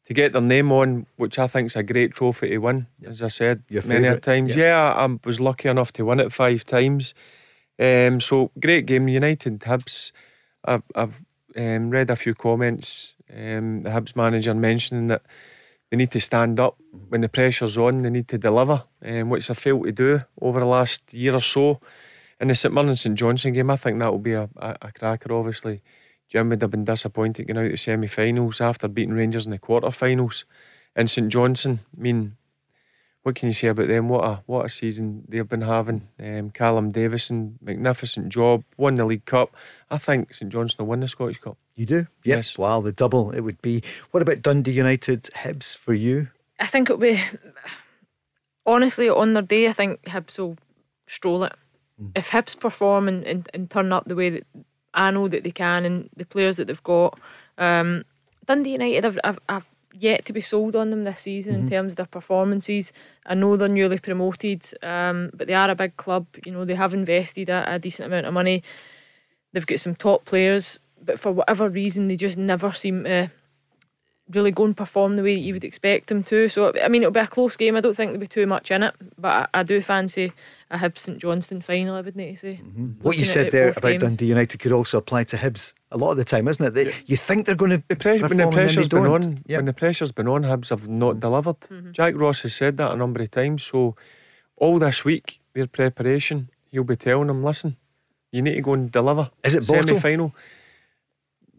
to get their name on, which I think is a great trophy to win. As I said Your many a favourite, times. yeah. Yeah, I, I was lucky enough to win it five times. Um, so great game, United Hibs. I've, I've um, read a few comments. Um, the Hibs manager mentioning that they need to stand up when the pressure's on. They need to deliver, um, which they failed to do over the last year or so. In the St Mirren St Johnstone game, I think that will be a, a, a cracker. Obviously, Jim would have been disappointed getting out of semi-finals after beating Rangers in the quarter-finals. And St Johnstone, I mean, what can you say about them? What a what a season they've been having. Um, Callum Davidson, magnificent job, won the League Cup. I think St Johnstone will win the Scottish Cup. You do? Yep. Yes. Wow, the double it would be. What about Dundee United Hibs for you? I think it'll be honestly on their day. I think Hibs will stroll it. If Hibs perform and, and, and turn up the way that I know that they can, and the players that they've got, um, Dundee United have, have, have yet to be sold on them this season in terms of their performances. I know they're newly promoted, um, but they are a big club. You know they have invested a, a decent amount of money. They've got some top players, but for whatever reason, they just never seem to really go and perform the way that you would expect them to. So I mean, it'll be a close game. I don't think there'll be too much in it, but I, I do fancy a Hibs St Johnstone final. I would need to say. Mm-hmm. What you said there about games. Dundee United could also apply to Hibs a lot of the time, isn't it? They, You think they're going to The pre- when the and then pressure's been on, Yep. when the pressure's been on, Hibs have not mm-hmm. delivered. Mm-hmm. Jack Ross has said that a number of times. So all this week, their preparation, he'll be telling them, listen, you need to go and deliver. Is it Bortle? semi final?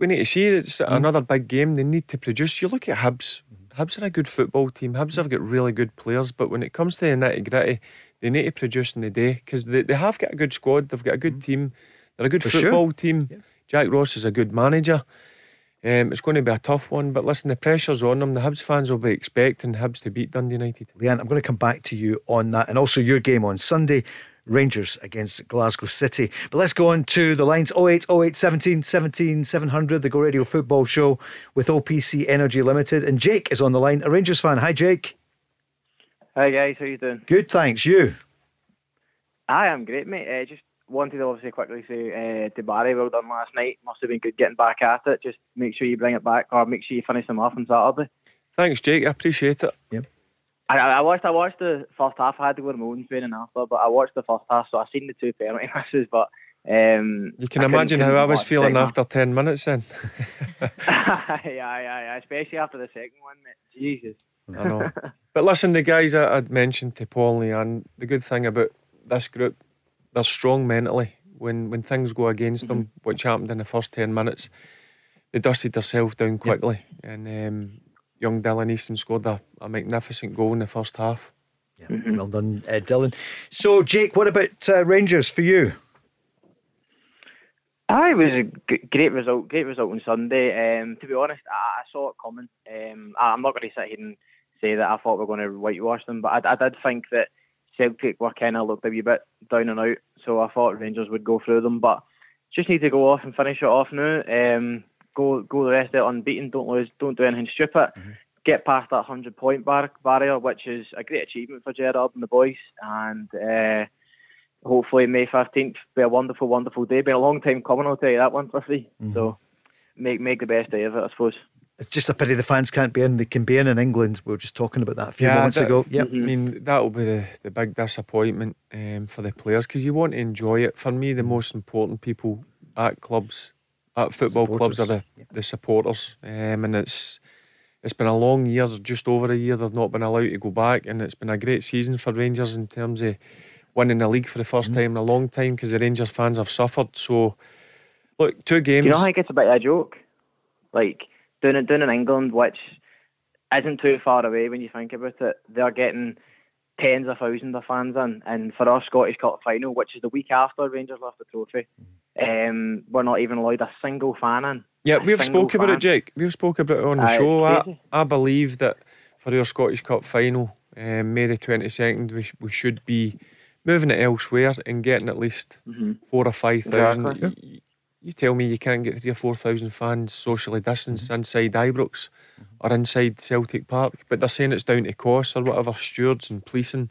We need to see it. it's mm-hmm. another big game. They need to produce. You look at Hibs. Mm-hmm. Hibs are a good football team. Hibs have got really good players, but when it comes to the nitty gritty, they need to produce in the day because they, they have got a good squad. They've got a good mm-hmm. team. They're a good For sure. football team. Jack Ross is a good manager. Um, it's going to be a tough one, but listen, the pressure's on them. The Hibs fans will be expecting Hibs to beat Dundee United. Leanne, I'm going to come back to you on that and also your game on Sunday. Rangers against Glasgow City. But let's go on to the lines 08 08 17 17 700, the Go Radio Football Show with OPC Energy Limited. And Jake is on the line, a Rangers fan. Hi, Jake. Hi guys, how you doing? Good, thanks. You? Hi, I'm great, mate. Uh, just wanted to obviously quickly say uh, to Barry, well done last night. Must have been good getting back at it. Just make sure you bring it back, or make sure you finish them off on Saturday. Thanks, Jake. I appreciate it. I, I I watched I watched the first half. I had to go to my own training after, but I watched the first half, so I seen the two penalty misses. But um, You can I imagine how I was feeling after 10 minutes then. yeah, yeah, yeah, especially after the second one, mate. Jesus. I know. but listen, the guys I, I'd mentioned to Paul and Leanne, the good thing about this group, they're strong mentally. When when things go against them, which happened in the first 10 minutes, they dusted themselves down quickly. And um, young Dylan Easton scored a, a magnificent goal in the first half. Yeah, well done, uh, Dylan. So, Jake, what about uh, Rangers for you? Ah, it was a g- great result. Great result on Sunday. Um, to be honest, I, I saw it coming. Um, I, I'm not going to sit here and say that I thought we were going to whitewash them, but I, I did think that Celtic were kind of looked a wee bit down and out. So I thought Rangers would go through them, but just need to go off and finish it off now. Um, go go the rest of it unbeaten. Don't lose. Don't do anything stupid. Get past that hundred point bar- barrier, which is a great achievement for Gerrard and the boys. And uh, hopefully May fifteenth be a wonderful, wonderful day. Been a long time coming. I'll tell you that one for free. So make make the best day of it, I suppose. It's just a pity the fans can't be in. They can be in in England. We were just talking about that a few Yeah, moments that- ago. Yep. I mean, that'll be the, the big disappointment um, for the players because you want to enjoy it. For me, the most important people at clubs, at football clubs, are the, the supporters. Um, and it's it's been a long year, just over a year. They've not been allowed to go back, and it's been a great season for Rangers in terms of winning the league for the 1st time in a long time because the Rangers fans have suffered. So, look, two games. You know, I think it's a bit of a joke. Like doing it doing in England, which isn't too far away when you think about it. They're getting tens of thousands of fans in, and for our Scottish Cup final, which is the week after Rangers left the trophy, um, we're not even allowed a single fan in. Yeah, A we've single spoke about it, Jake. We've spoke about it on the Aye, show. I. I believe that for our Scottish Cup final, um, May the twenty second, we, sh- we should be moving it elsewhere and getting at least Mhm. four or five thousand. Exactly. Y- You tell me you can't get three or four thousand fans socially distanced inside Ibrox or inside Celtic Park, but they're saying it's down to costs or whatever, stewards and policing.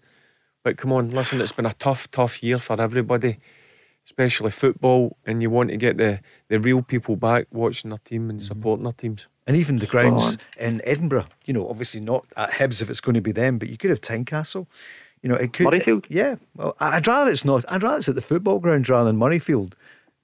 But come on, listen, it's been a tough, tough year for everybody, especially football, and you want to get the, the real people back watching their team and mhm. supporting their teams. And even the grounds in Edinburgh, you know, obviously not at Hibs if it's going to be them, but you could have Tynecastle. You know, it could. Murrayfield? Yeah. Well, I'd rather it's not. I'd rather it's at the football ground rather than Murrayfield.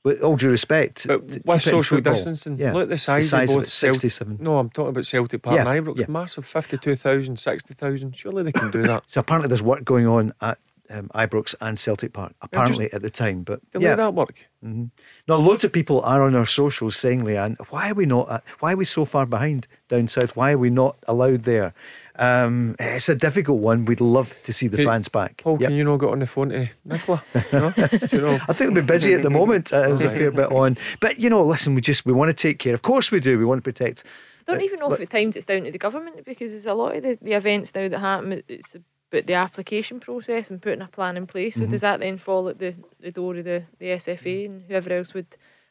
With all due respect. But with keep it in social distancing, Yeah. look at the size, size of of both it, Celt- No, I'm talking about Celtic Park Yeah, and Ibrox. yeah. Massive 52,000, 60,000. Surely they can do that. So apparently there's work going on at um, Ibrox and Celtic Park. Apparently at the time, but yeah. that work. Now, loads of people are on our socials saying, Leanne, why are we not? At, why are we so far behind down south? Why are we not allowed there? Um, it's a difficult one. We'd love to see the Hey, fans back. Paul, Yep. can you not get on the phone to Nicola? No? Do you know? I think they'll be busy at the moment. Uh, there's a fair bit on, but you know, listen, we just we want to take care. Of course, we do. We want to protect. I don't even know if at times it's down to the government because there's a lot of the, the events now that happen. It's about the application process and putting a plan in place. So Mm-hmm. does that then fall at the, the door of the, the SFA and whoever else would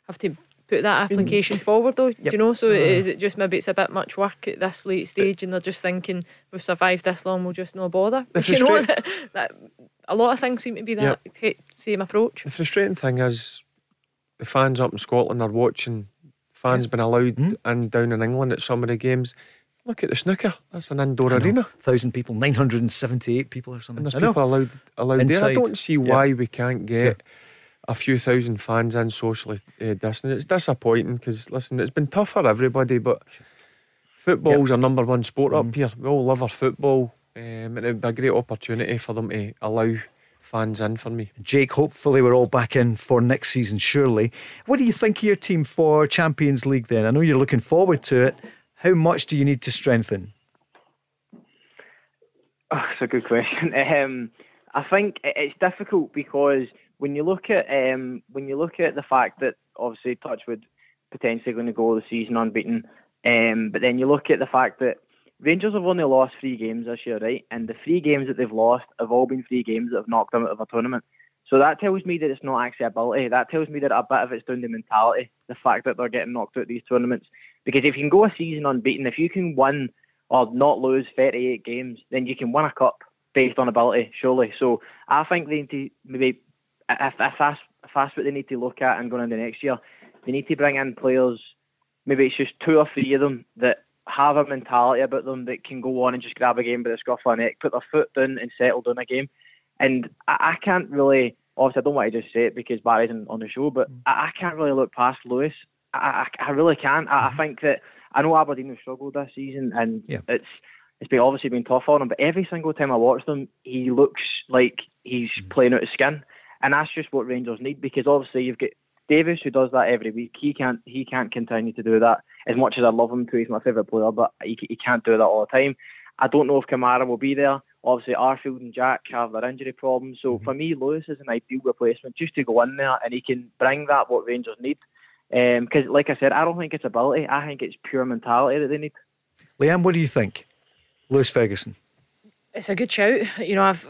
have to put that application forward though? Do Yep. you know? So is it just maybe it's a bit much work at this late stage and they're just thinking we've survived this long, we'll just not bother. The you know that, that a lot of things seem to be that he- same approach. The frustrating thing is the fans up in Scotland are watching fans been allowed Hmm? in down in England at some of the games. Look at the snooker. That's an indoor arena. thousand people, nine hundred and seventy-eight people or something. And there's I know. people allowed allowed there. I don't see Yeah. why we can't get a few thousand fans in socially uh, distant. It's disappointing because listen, it's been tough for everybody, but football's our number one sport Mm-hmm. up here. We all love our football, um, and it'd be a great opportunity for them to allow fans in for me. Jake, hopefully we're all back in for next season, surely. What do you think of your team for Champions League then? I know you're looking forward to it. How much do you need to strengthen? Oh, it's a good question. Um, I think it's difficult because when you look at um, when you look at the fact that obviously Touchwood potentially going to go the season unbeaten, um, but then you look at the fact that Rangers have only lost three games this year, right? And the three games that they've lost have all been three games that have knocked them out of a tournament. So that tells me that it's not actually ability. That tells me that a bit of it's down to mentality. The fact that they're getting knocked out of these tournaments. Because if you can go a season unbeaten, if you can win or not lose 38 games, then you can win a cup based on ability, surely. So I think they need to maybe, if, if, that's, if that's what they need to look at and going into next year, they need to bring in players, maybe it's just two or three of them that have a mentality about them that can go on and just grab a game by the scruff of the neck, put their foot down and settle down a game. And I, I can't really, obviously I don't want to just say it because Barry's on, on the show, but mm. I, I can't really look past Lewis. I, I, I really can't. I, I mm-hmm. think that I know Aberdeen have struggled this season, and Yeah. it's it's been obviously been tough on him. But every single time I watch them, he looks like he's mm. playing out of skin, and that's just what Rangers need because obviously you've got Davis who does that every week. He can't he can't continue to do that as much as I love him to. He's my favourite player, but he he can't do that all the time. I don't know if Kamara will be there. Obviously, Arfield and Jack have their injury problems. So mhm. for me, Lewis is an ideal replacement just to go in there and he can bring that what Rangers need. Um, because, like I said, I don't think it's ability. I think it's pure mentality that they need. Liam, what do you think? Lewis Ferguson. It's a good shout. You know, I've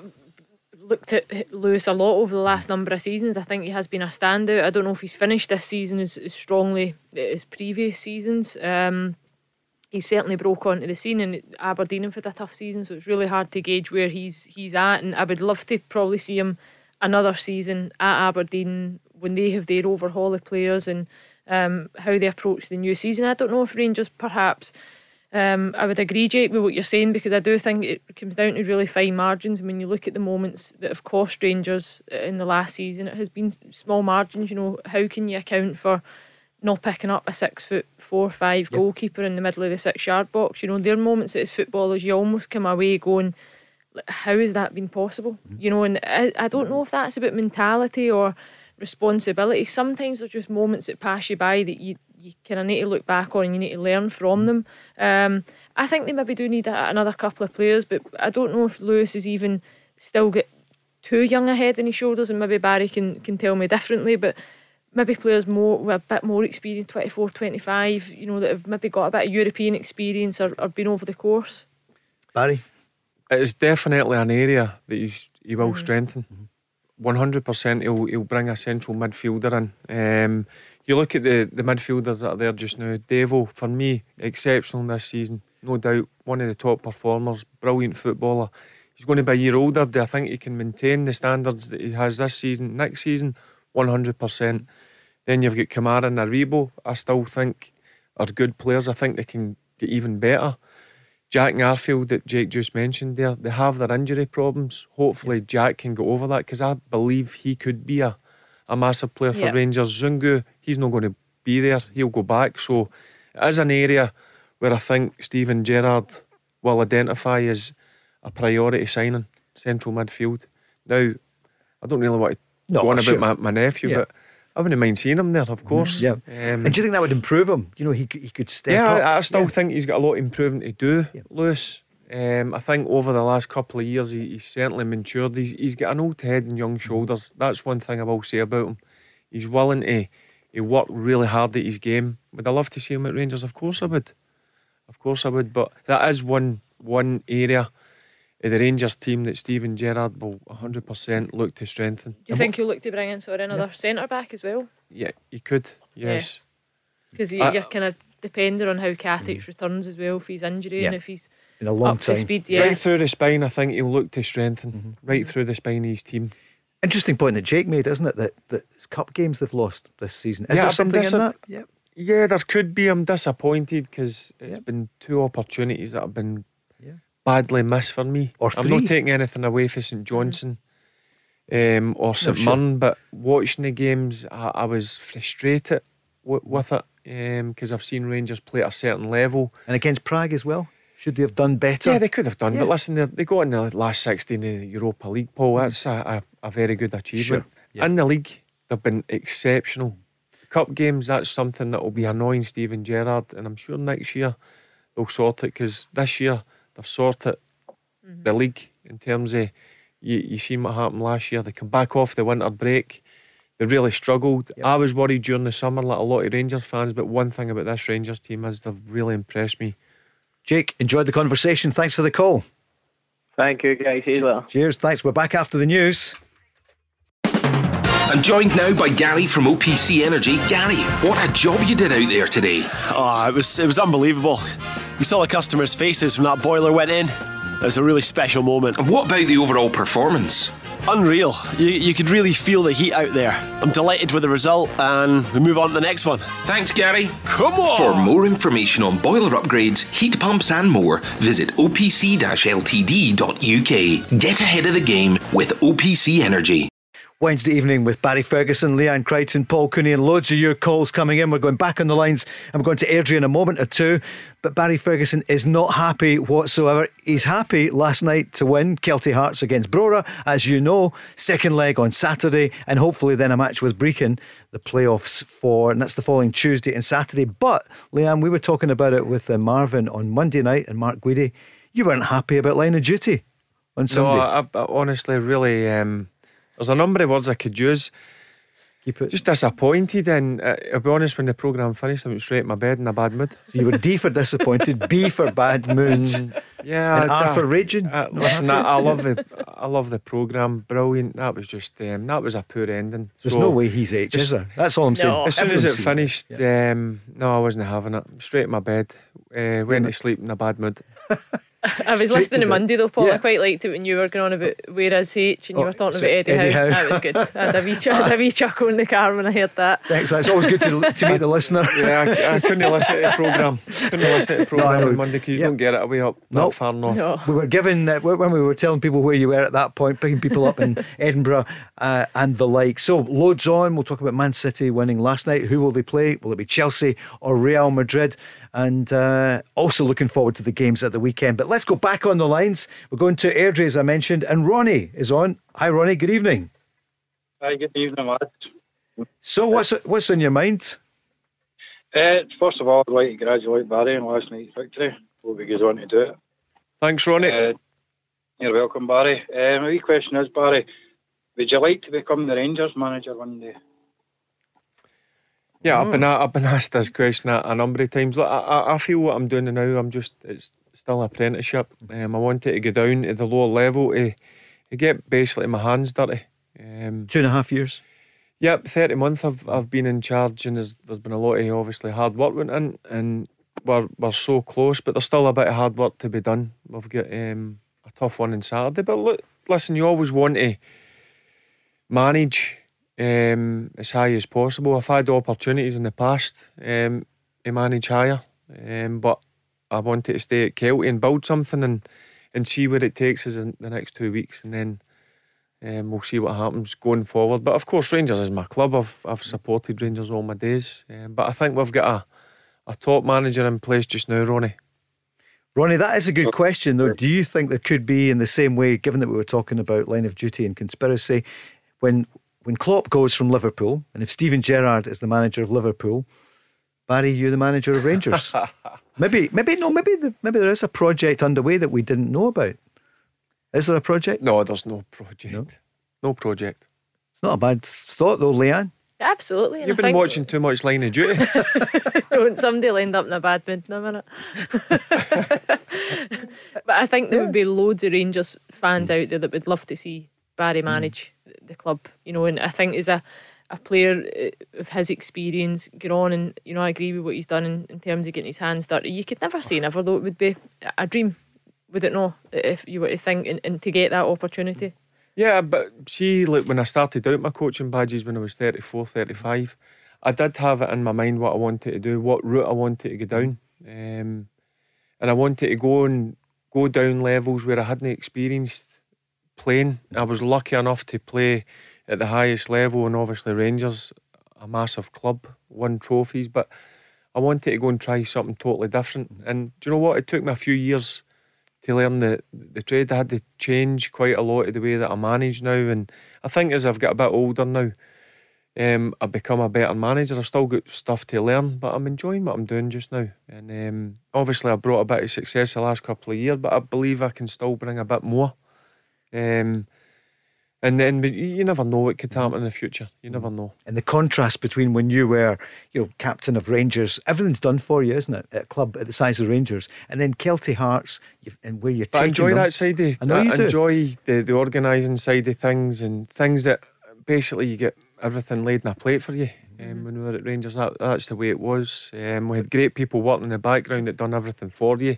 looked at Lewis a lot over the last number of seasons. I think he has been a standout. I don't know if he's finished this season as, as strongly as previous seasons. Um, he's certainly broke onto the scene, and Aberdeen have had a tough season, so it's really hard to gauge where he's he's at. And I would love to probably see him another season at Aberdeen when they have their overhaul of players and um, how they approach the new season. I don't know if Rangers perhaps. Um, I would agree, Jake, with what you're saying because I do think it comes down to really fine margins. And when you look at the moments that have cost Rangers in the last season, it has been small margins. You know, how can you account for not picking up a six foot four five goalkeeper in the middle of the six yard box? You know, there are moments as footballers you almost come away going, how has that been possible? You know, and I, I don't know if that's about mentality or responsibility. Sometimes there's just moments that pass you by that you you kind of need to look back on and you need to learn from them. Um, I think they maybe do need a, another couple of players, but I don't know if Lewis is even still got too young a head on his shoulders, and maybe Barry can can tell me differently. But maybe players more with a bit more experience, 24, 25, you know, that have maybe got a bit of European experience or, or been over the course? Barry? It's definitely an area that he's, he will Mhm. strengthen. 100% he'll, he'll bring a central midfielder in. Um, you look at the, the midfielders that are there just now. Devo, for me, exceptional this season. No doubt, one of the top performers, brilliant footballer. He's going to be a year older. Do I think he can maintain the standards that he has this season? Next season, 100%. Then you've got Kamara and Aribo. I still think are good players. I think they can get even better. Jack and Arfield that Jake just mentioned there, they have their injury problems. Hopefully, Jack can go over that because I believe he could be a, a massive player for. Rangers. Zungu, he's not going to be there. He'll go back. So, it is an area where I think Steven Gerrard will identify as a priority signing, central midfield. Now, I don't really want to No, go on sure. about my, my nephew, Yeah. but I wouldn't mind seeing him there, of course. Yeah. Um, And do you think that would improve him? You know, he could, he could step yeah, up. I, I still Yeah. think he's got a lot of improving to do, Yeah. Lewis. Um, I think over the last couple of years, he, he's certainly matured. He's, he's got an old head and young shoulders. That's one thing I will say about him. He's willing to he worked really hard at his game. Would I love to see him at Rangers? Of course I would. Of course I would. But that is one one area of the Rangers team that Steven Gerrard will 100% look to strengthen. Do you think you'll look to bring in sort of another centre back as well? Yeah, he could. Yes. Because I- you're kind of depending on how Katic returns as well, if he's injury and if he's In a long up time. to speed. Yeah. Right through the spine, I think he'll look to strengthen. Mm-hmm. Right through the spine of his team. Interesting point that Jake made, isn't it? That that it's cup games they've lost this season. Is Yeah, there something in that? Yeah. Yeah, there could be. I'm disappointed because it's Yep. been two opportunities that have been Yeah. badly missed for me. Or three. I'm not taking anything away from St Johnstone um, or St sure. Mirren, but watching the games, I, I was frustrated w- with it because I've seen Rangers play at a certain level. And against Prague as well. Should they have done better? Yeah, they could have done, Yeah. but listen, they, they got in the last 16 of the Europa League, Paul. Mm. That's a, a, a very good achievement. Sure, yeah. In the league, they've been exceptional. Cup games, that's something that will be annoying Steven Gerrard, and I'm sure next year they'll sort it because this year they've sorted mm-hmm. the league in terms of you, you seen what happened last year. They come back off the winter break. They really struggled. Yep. I was worried during the summer, like a lot of Rangers fans, but one thing about this Rangers team is they've really impressed me. Jake, enjoyed the conversation. Thanks for the call. Thank you, guys. See you later. Cheers. Thanks. We're back after the news. I'm joined now by Gary from OPC Energy. Gary, what a job you did out there today. Oh, it was it was unbelievable. You saw the customers' faces when that boiler went in. It was a really special moment. And what about the overall performance? Unreal. You, you could really feel the heat out there. I'm delighted with the result, and we move on to the next one. Thanks, Gary. Come on! For more information on boiler upgrades, heat pumps, and more, visit opc ltd.uk. Get ahead of the game with OPC Energy. Wednesday evening with Barry Ferguson, Leanne Crichton, Paul Cooney, and loads of your calls coming in. We're going back on the lines. I'm going to Airdrie in a moment or two. But Barry Ferguson is not happy whatsoever. He's happy last night to win Kelty Hearts against Brora, as you know, second leg on Saturday, and hopefully then a match with Brechin, the playoffs for, and that's the following Tuesday and Saturday. But Leanne, we were talking about it with uh, Marvin on Monday night and Mark Guidi. You weren't happy about line of duty on Sunday. No, I, I honestly really. Um, there's a number of words I could use. Keep it. Just disappointed, and uh, I'll be honest. When the program finished, I went straight in my bed in a bad mood. So you were D for disappointed, B for bad moods, Yeah, and I- R for raging. Uh, listen, I, I love the I love the program. Brilliant. That was just um, that was a poor ending. There's So, no way he's H, is there? That's all I'm saying. No. As soon as Everyone's it seen finished, um, no, I wasn't having it. Straight in my bed. Uh, went to sleep in a bad mood. I was Straight listening to to. Monday though, Paul. Yeah. I quite liked it when you were going on about where is H and you Oh, were talking so about Eddie, Eddie Howe. Howe. That was good. I had a wee, ch- I had a wee chuckle in the car when I heard that. Thanks. It's always good to, to meet the listener. Yeah, I, I couldn't listen to the program. Couldn't listen to the program know. on Monday because you Yeah. don't get it away up No. that far north. No. We were given uh, when we were telling people where you were at that point, picking people up in Edinburgh uh, and the like. So loads on. We'll talk about Man City winning last night. Who will they play? Will it be Chelsea or Real Madrid? And uh, also looking forward to the games at the weekend. But let's go back on the lines. We're going to Airdrie, as I mentioned, and Ronnie is on. Hi, Ronnie. Good evening. Hi, good evening, lads. So what's what's on your mind? Uh, first of all, I'd like to congratulate Barry on last night's victory. Hope he goes on to do it. Thanks, Ronnie. Uh, you're welcome, Barry. Uh, my wee question is, Barry, would you like to become the Rangers manager one day? Yeah, I've been I've been asked this question a, a number of times. Look, I, I feel what I'm doing now. I'm just it's still apprenticeship. Um, I wanted to go down to the lower level to, to get basically my hands dirty. Um, Two and a half years. Yep, thirty months I've I've been in charge, and there's there's been a lot of obviously hard work went in, and we're we're so close, but there's still a bit of hard work to be done. We've got um, a tough one on Saturday, but look, listen, you always want to manage um, as high as possible. I've had opportunities in the past um, to manage higher, um, but I wanted to stay at Kelty and build something and and see where it takes us in the next two weeks, and then. Um, we'll see what happens going forward. But of course, Rangers is my club. I've I've supported Rangers all my days. Um, but I think we've got a, a top manager in place just now, Ronnie. Ronnie, that is a good question, though. Do you think there could be, in the same way, given that we were talking about line of duty and conspiracy, when when Klopp goes from Liverpool, and if Steven Gerrard is the manager of Liverpool, Barry, you're the manager of Rangers? maybe, maybe no, maybe the, maybe there is a project underway that we didn't know about. Is there a project? No, there's no project. No, no project. It's not a bad thought, though, Leanne. Absolutely. You've been watching too much Line of Duty. Don't somebody will end up in a bad mood in a minute. but I think there would be loads of Rangers fans hmm. out there that would love to see Barry hmm. manage the club. You know, and I think as a a player uh, of his experience, get on and you know I agree with what he's done in, in terms of getting his hands dirty. You could never say never though. It would be a dream, would it not? If you were to think and, and to get that opportunity. Yeah, but see, like when I started out my coaching badges when I was 34, 35, I did have it in my mind what I wanted to do, what route I wanted to go down. Um, and I wanted to go and go down levels where I hadn't experienced playing. I was lucky enough to play at the highest level, and obviously Rangers, a massive club, won trophies. But I wanted to go and try something totally different. And do you know what? It took me a few years to learn the the trade. I had to change quite a lot of the way that I manage now, and I think as I've got a bit older now, um, I've become a better manager. I've still got stuff to learn, but I'm enjoying what I'm doing just now. And um, obviously, I've brought a bit of success the last couple of years, but I believe I can still bring a bit more. Um, and then you never know what could happen in the future. You never know. And the contrast between when you were, you know, captain of Rangers, everything's done for you, isn't it? At a club at the size of Rangers, and then Kelty Hearts, and where you're But I enjoy them. that side of I know you do. enjoy the, the organising side of things and things that basically you get everything laid in a plate for you. Mm-hmm. Um, when we were at Rangers, that, that's the way it was. Um, we had great people working in the background that done everything for you.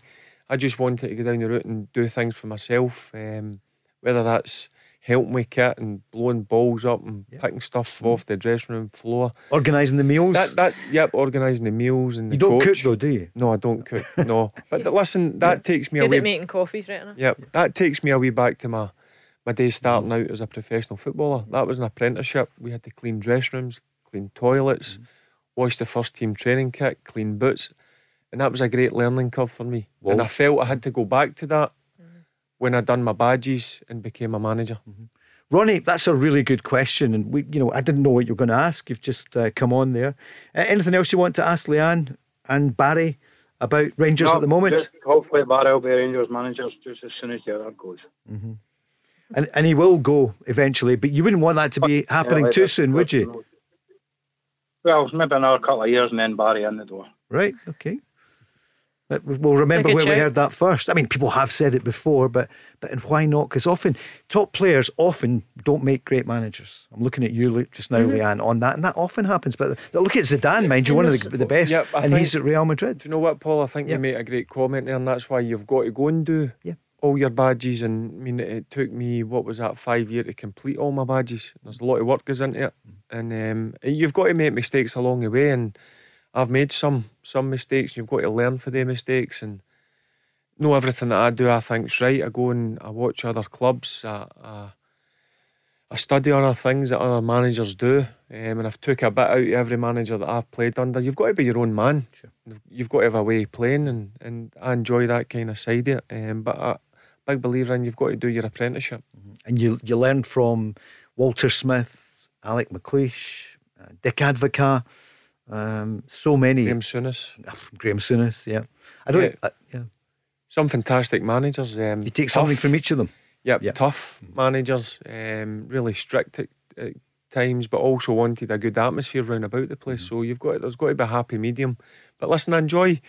I just wanted to go down the route and do things for myself, um, whether that's helping with kit and blowing balls up and picking stuff mm. off the dressing room floor. Organising the meals. That, that, yep, organising the meals and the you don't coach. cook though, do you? No, I don't cook. No, but th- listen, that takes me Good away. at making coffees right now. Yep, that takes me a wee back to my my days starting mm. out as a professional footballer. That was an apprenticeship. We had to clean dressing rooms, clean toilets, mm. wash the first team training kit, clean boots, and that was a great learning curve for me. And I felt I had to go back to that when I done my badges and became a manager. Ronnie, that's a really good question, and we, you know, I didn't know what you were going to ask. You've just uh, come on there. Uh, anything else you want to ask Leanne and Barry about Rangers No, at the moment? just hopefully Barry will be Rangers manager just as soon as Gerrard goes. And and he will go eventually, but you wouldn't want that to be happening Yeah, too later. soon, would you? Well, maybe another couple of years and then Barry in the door. Right. Okay. We'll remember where we heard that first. I mean, people have said it before, but but and why not? Because often top players often don't make great managers. I'm looking at you Luke, just now, Mhm. Leanne, on that, and that often happens. But look at Zidane, mind you, one of the, the best, and he's at Real Madrid. Do you know what, Paul? I think Yeah. you made a great comment there, and that's why you've got to go and do Yeah. all your badges. And I mean, it took me what was that five year to complete all my badges. There's a lot of work goes into it, and um, you've got to make mistakes along the way. And I've made some some mistakes. And you've got to learn for the mistakes and know everything that I do. I think's right. I go and I watch other clubs. I, I, I study other things that other managers do, um, and I've took a bit out of every manager that I've played under. You've got to be your own man. You've- You've got to have a way of playing, and, and I enjoy that kind of side of it. Um, but I, big believer in you've got to do your apprenticeship. And you you learn from Walter Smith, Alex McLeish, uh, Dick Advocaat, um, so many. Graeme Souness. Graeme Souness, yeah. I don't. Yeah. uh, yeah. Some fantastic managers. Um, You take something from each of them. Yep, tough managers, um, really strict at, at times, but also wanted a good atmosphere round about the place. So you've got there's got to be a happy medium. But listen, I enjoy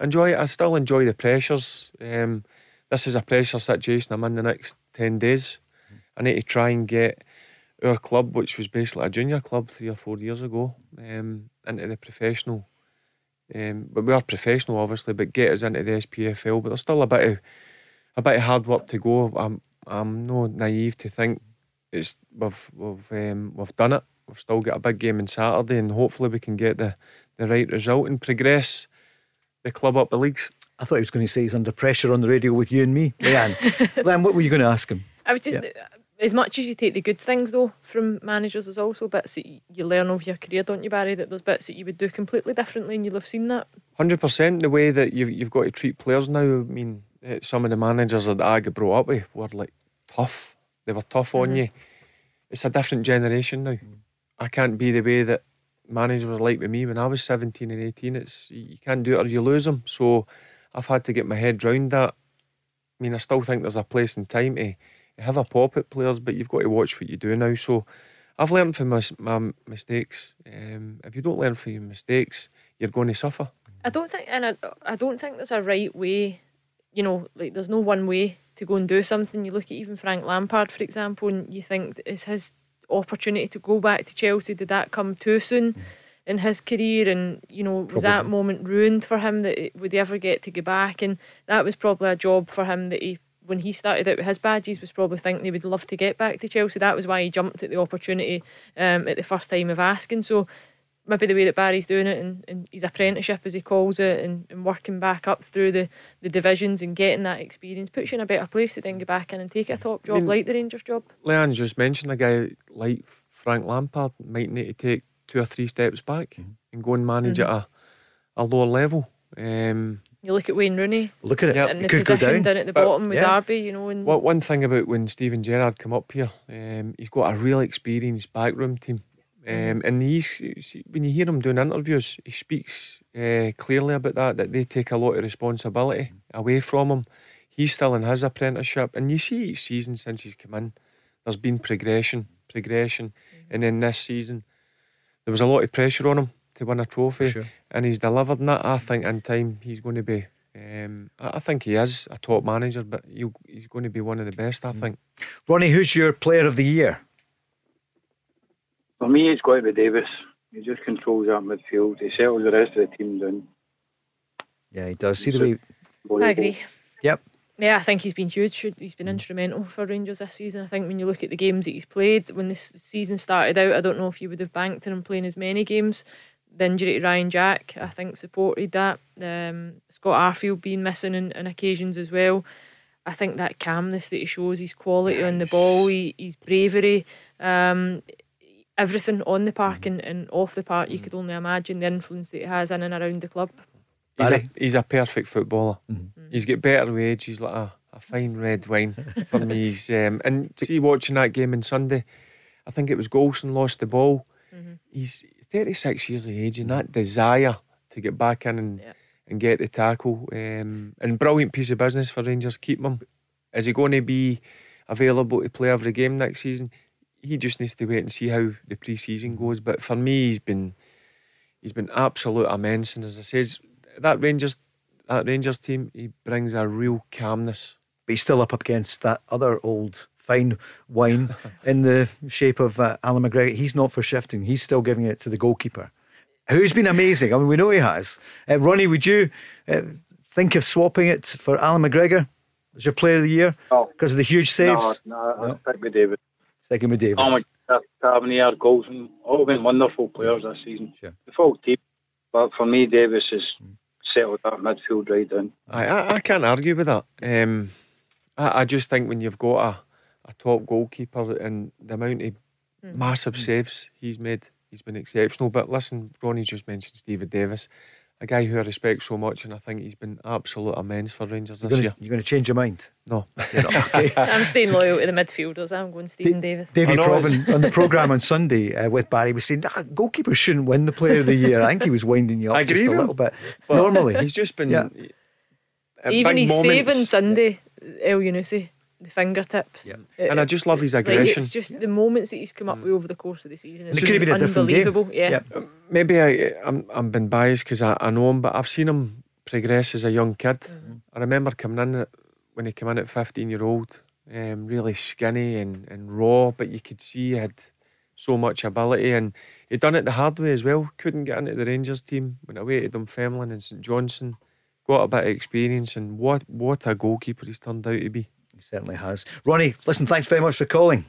enjoy. I still enjoy the pressures. Um, this is a pressure situation I'm in the next ten days. I need to try and get our club, which was basically a junior club three or four years ago, um, into the professional. Um, but we are professional, obviously, but get us into the SPFL. But there's still a bit of a bit of hard work to go. I'm I'm no naive to think it's we've we've um, we've done it. We've still got a big game on Saturday, and hopefully we can get the the right result and progress the club up the leagues. I thought he was going to say he's under pressure on the radio with you and me, Leanne. Leanne, what were you going to ask him? I was just as much as you take the good things though from managers, there's also bits that you learn over your career, don't you, Barry? That there's bits that you would do completely differently, and you'll have seen that. Hundred percent. The way that you've you've got to treat players now. I mean, eh, some of the managers that I got brought up with were like tough. They were tough on Mhm. you. It's a different generation now. I can't be the way that managers were like with me when I was seventeen and eighteen. It's you can't do it or you lose them. So I've had to get my head round that. I mean, I still think there's a place and time to have a pop at players, but you've got to watch what you do now. So I've learned from my, my mistakes. Um, if you don't learn from your mistakes, you're going to suffer. I don't think, and I, I don't think there's a right way. You know, like there's no one way to go and do something. You look at even Frank Lampard, for example, and you think is his opportunity to go back to Chelsea did that come too soon in his career? And you know, was that moment ruined for him? That it- would he ever get to go back? And that was probably a job for him that he. When he started out with his badges, was probably thinking he would love to get back to Chelsea. That was why he jumped at the opportunity um, at the first time of asking. So maybe the way that Barry's doing it and, and his apprenticeship as he calls it and, and working back up through the, the divisions and getting that experience puts you in a better place to then go back in and take a top job mean- like the Rangers job. Leanne just mentioned a guy like Frank Lampard might need to take two or three steps back and go and manage at a, a lower level. Um, You look at Wayne Rooney. Look at it. In It the could go position down. down at the But- bottom with yeah. Derby, you know, and What one thing about when Steven Gerrard come up here, um, he's got a real experienced backroom team, um, and he's when you hear him doing interviews, he speaks uh, clearly about that that they take a lot of responsibility away from him. He's still in his apprenticeship, and you see each season since he's come in, there's been progression, progression, and then this season there was a lot of pressure on him to win a trophy, Sure. and he's delivered that. I think in time he's going to be. Um, I I think he is a top manager, but he'll, he's going to be one of the best. I think. Ronnie, who's your player of the year? For me, it's got to be Davis. He just controls that midfield. He settles the rest of the team down. Yeah, he does. See the way. I agree. Yep. Yeah, I think he's been huge. He's been instrumental for Rangers this season. I think when you look at the games that he's played, when this season started out, I don't know if you would have banked on him playing as many games. The injury to Ryan Jack, I think, supported that. Um, Scott Arfield being missing in, in occasions as well. I think that calmness that he shows, his quality on the ball, he, his bravery, um, everything on the park and, and off the park, you could only imagine the influence that he has in and around the club. He's a, he's a perfect footballer. He's got better with age. He's like a, a fine red wine for me. He's, um, and see, watching that game on Sunday, I think it was Goldson lost the ball. He's 36 years of age and that desire to get back in and, and get the tackle. Um, and brilliant piece of business for Rangers. Keep him. Is he going to be available to play every game next season? He just needs to wait and see how the pre-season goes. But for me, he's been he's been absolute immense. And as I says, that Rangers that Rangers team, he brings a real calmness. But he's still up against that other old fine wine in the shape of uh, Allan McGregor. He's not for shifting. He's still giving it to the goalkeeper, who's been amazing. I mean, we know he has. Uh, Ronnie, would you uh, think of swapping it for Allan McGregor as your player of the year No. because of the huge saves? No, no, I'll stick with David. Sticking with Davis. Oh my God, Tavernier, Goldson, all been wonderful players this season. Sure. The full team. But for me, Davis has settled that midfield right down. I, I, I can't argue with that. Um, I, I just think when you've got a, a top goalkeeper and the amount of massive saves he's made, he's been exceptional. But listen, Ronnie just mentioned David Davis, a guy who I respect so much, and I think he's been absolute immense for Rangers You're this gonna, year. you're going to change your mind. No. Okay. I'm staying loyal to the midfielders. I'm going Steven Davis. Davy I know on the programme on Sunday uh, with Barry was saying ah, goalkeepers shouldn't win the player of the year. I think he was winding you up I just a little bit. But Normally, he's just been Yeah. at Even he's his moments. saving Sunday, Elyounoussi. The fingertips. It- And I just love his aggression. like, it's just the moments that he's come up mm. with over the course of the season. It's It could just have been a different game. unbelievable. Yeah. Um, Maybe I, I'm I'm been biased because I, I know him, but I've seen him progress as a young kid. Mm. I remember coming in at, when he came in at 15 year old, um, really skinny and, and raw, but you could see he had so much ability and he'd done it the hard way as well. Couldn't get into the Rangers team, went away to Dunfermline and St Johnstone, got a bit of experience, and what what a goalkeeper he's turned out to be. He certainly has. Ronnie, listen, thanks very much for calling.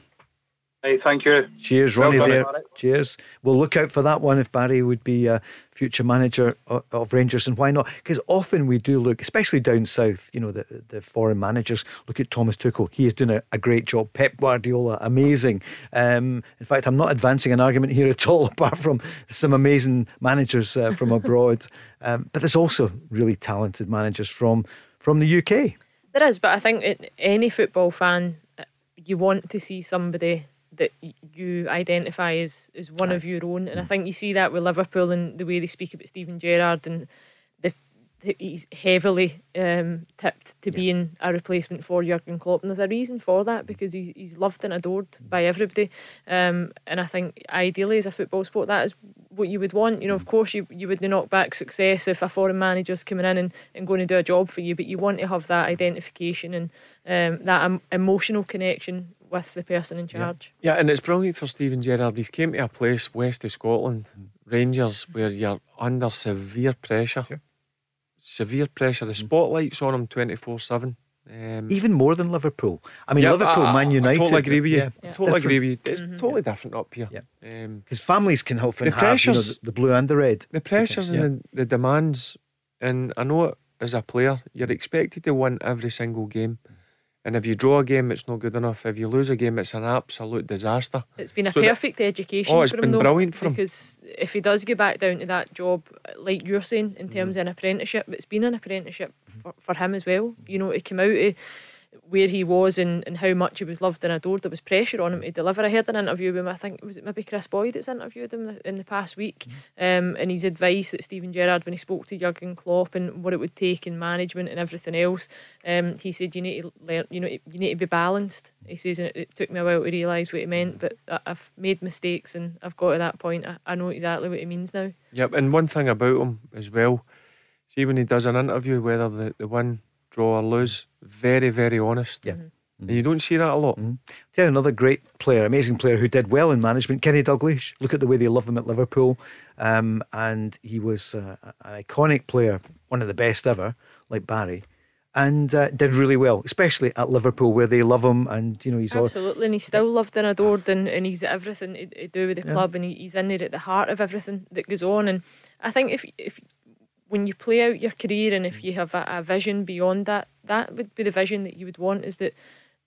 Hey, thank you. Cheers, Well Ronnie. done, there. Barry. Cheers. We'll look out for that one if Barry would be uh, future manager of, of Rangers, and why not? Because often we do look, especially down south. You know, the the foreign managers look at Thomas Tuchel. He is doing a, a great job. Pep Guardiola, amazing. Um, in fact, I'm not advancing an argument here at all, apart from some amazing managers uh, from abroad. Um, but there's also really talented managers from from the UK. There is, but I think it, any football fan, uh, you want to see somebody that you identify as, as one of your own. And I think you see that with Liverpool and the way they speak about Steven Gerrard and he's heavily um, tipped to being a replacement for Jurgen Klopp. And there's a reason for that because he's, he's loved and adored by everybody. Um, and I think ideally as a football sport, that is what you would want. You know, of course, you, you would knock back success if a foreign manager's coming in and, and going to do a job for you, but you want to have that identification and um, that em- emotional connection with the person in charge. Yeah, and it's brilliant for Steven Gerrard. He's came to a place west of Scotland, Rangers, where you're under severe pressure. Severe pressure. The spotlight's on him 24 7. Um, Even more than Liverpool. I mean, yeah, Liverpool, I- I- Man United. I totally agree with you. yeah, Totally agree with you. It's different. totally different up here. Yeah. Um, Because families can often The have you know, pressures- the, the blue and the red. the pressures Yeah. and the, the demands, and I know it as a player, you're expected to win every single game. And if you draw a game, it's not good enough. If you lose a game, it's an absolute disaster. It's been a So that- perfect education Oh, it's for him, been though, brilliant for him. because if he does get back down to that job, like you're saying, in terms Mm-hmm. of an apprenticeship, it's been an apprenticeship for, for him as well. You know, to came out of where he was and, and how much he was loved and adored, there was pressure on him to deliver. I heard an interview with him, I think, was it maybe Kris Boyd that's interviewed him in the past week, Mm-hmm. um, and his advice that Steven Gerrard, when he spoke to Jurgen Klopp and what it would take in management and everything else, um, he said, you need to learn, you know, you need to be balanced. He says, and it, it took me a while to realise what he meant, but I- I've made mistakes and I've got to that point. I, I know exactly what he means now. Yep, and one thing about him as well, see when he does an interview, whether the, the win, draw or lose, very, very honest. Yeah. And you don't see that a lot. Tell you another great player, amazing player who did well in management, Kenny Dalglish. Look at the way they love him at Liverpool. Um, and he was uh, an iconic player, one of the best ever, like Barry, and uh, did really well, especially at Liverpool where they love him. And, you know, he's all. Absolutely, and he's still loved and adored, and, and he's everything to, to do with the Yeah. club, and he, he's in there at the heart of everything that goes on. And I think if if when you play out your career, and if mm. you have a, a vision beyond that, that would be the vision that you would want. Is that